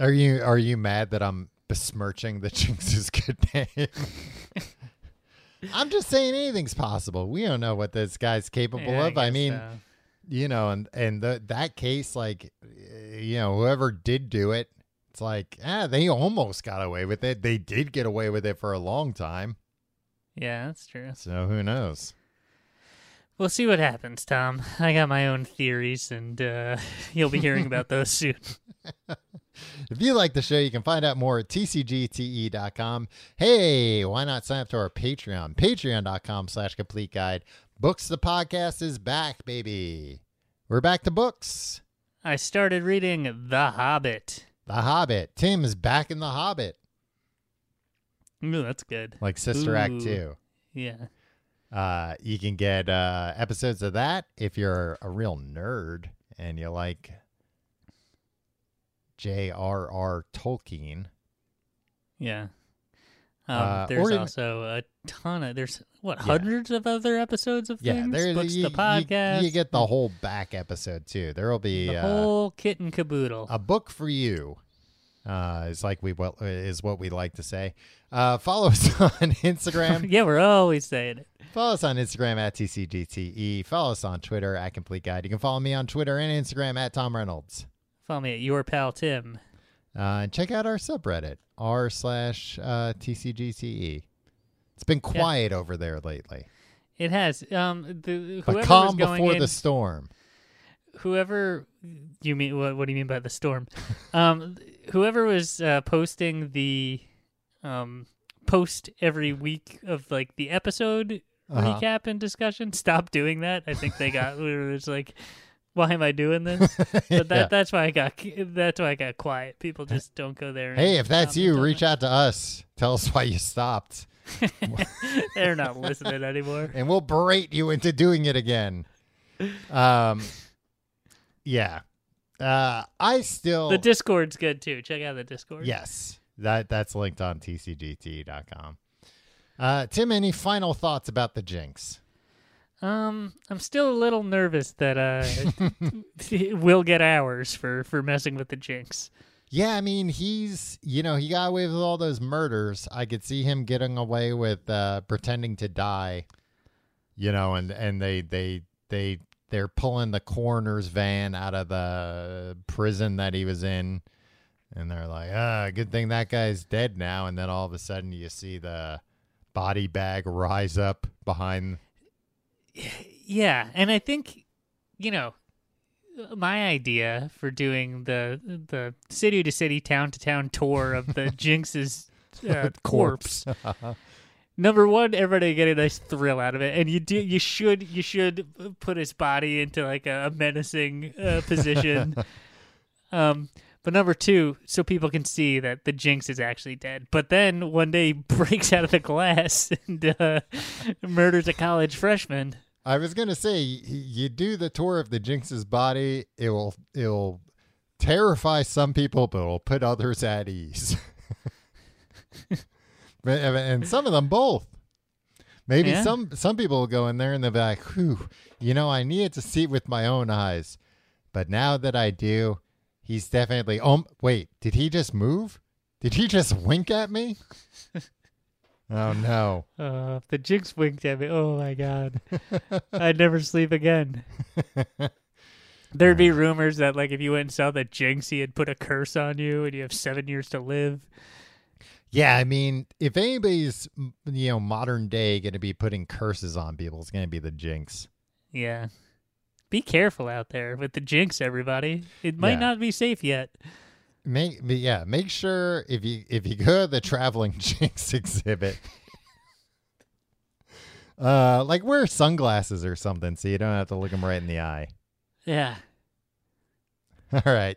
Are you are you mad that I'm besmirching the Jinx's good name? I'm just saying anything's possible. We don't know what this guy's capable Yeah, of. I guess mean, so. You know, and and the, that case, like, uh, you know, whoever did do it, it's like, ah, they almost got away with it. They did get away with it for a long time. yeah, that's true. So who knows? We'll see what happens, Tom. I got my own theories, and uh, you'll be hearing about those soon. If you like the show, you can find out more at tcgte.com. Hey, why not sign up to our Patreon? Patreon.com slash complete guide. Books the podcast is back, baby. We're back to books. I started reading The Hobbit. The Hobbit. Tim is back in The Hobbit, Ooh, that's good. like Sister Act Ooh. 2. Yeah. Uh, you can get uh, episodes of that if you're a real nerd and you like J.R.R. Tolkien. Yeah. Um, Uh, there's or also a ton of there's what Yeah. hundreds of other episodes of Yeah, things. there Books you, the podcast. You, get the whole back episode too. There will be the uh, whole kit and caboodle. a book for you. Uh, is like we well, is what we like to say. Uh, follow us on Instagram. yeah, we're always saying it. follow us on Instagram at tcgte. Follow us on Twitter at complete guide. You can follow me on Twitter and Instagram at Tom Reynolds. Follow me at your pal Tim. Uh, and check out our subreddit r slash tcgte. It's been quiet over there lately. It has um the But calm before in, the storm. whoever you mean what, what do you mean by the storm um whoever was uh, posting the um post every week of like the episode Uh-huh. recap and discussion stop doing that i think they got it was like why am i doing this but that Yeah. that's why i got that's why i got quiet people just don't go there Hey, if that's you, reach out to us. Tell us why you stopped, they're not listening anymore and we'll berate you into doing it again. Um, yeah. Uh, I still the discord's good too check out the discord yes that that's linked on tcgte.com. Uh, Tim, any final thoughts about the Jinx? Um, I'm still a little nervous that uh we'll get hours for for messing with the jinx. Yeah, I mean, he's, you know, he got away with all those murders. I could see him getting away with uh, pretending to die, you know, and, and they, they, they, they're pulling the coroner's van out of the prison that he was in. And they're like, ah, good thing that guy's dead now. And then all of a sudden you see the body bag rise up behind. Yeah, and I think you know my idea for doing the the city to city, town to town tour of the Jinx's uh, corpse. Number one, everybody get a nice thrill out of it, and you do you should you should put his body into like a, menacing uh, position. um, but number two, so people can see that the Jinx is actually dead. But then one day he breaks out of the glass and uh, murders a college freshman. I was gonna say you do the tour of the Jinx's body. It will it will terrify some people, but will put others at ease. But- and some of them both. Maybe Yeah. some some people will go in there and they'll be like, "Whew, you know, I needed to see it with my own eyes, but now that I do, he's definitely. Oh, wait, did he just move? Did he just wink at me? oh no! Uh, the Jinx winked at me. Oh my god, I'd never sleep again. There'd be rumors that like if you went and saw the Jinx, he had put a curse on you, and you have seven years to live. Yeah, I mean, if anybody's you know modern day going to be putting curses on people, it's going to be the Jinx. Yeah, be careful out there with the Jinx, everybody. It might Yeah. not be safe yet. Make but yeah, make sure if you if you go to the traveling Jinx exhibit, uh, like wear sunglasses or something so you don't have to look them right in the eye. Yeah. All right,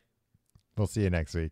We'll see you next week.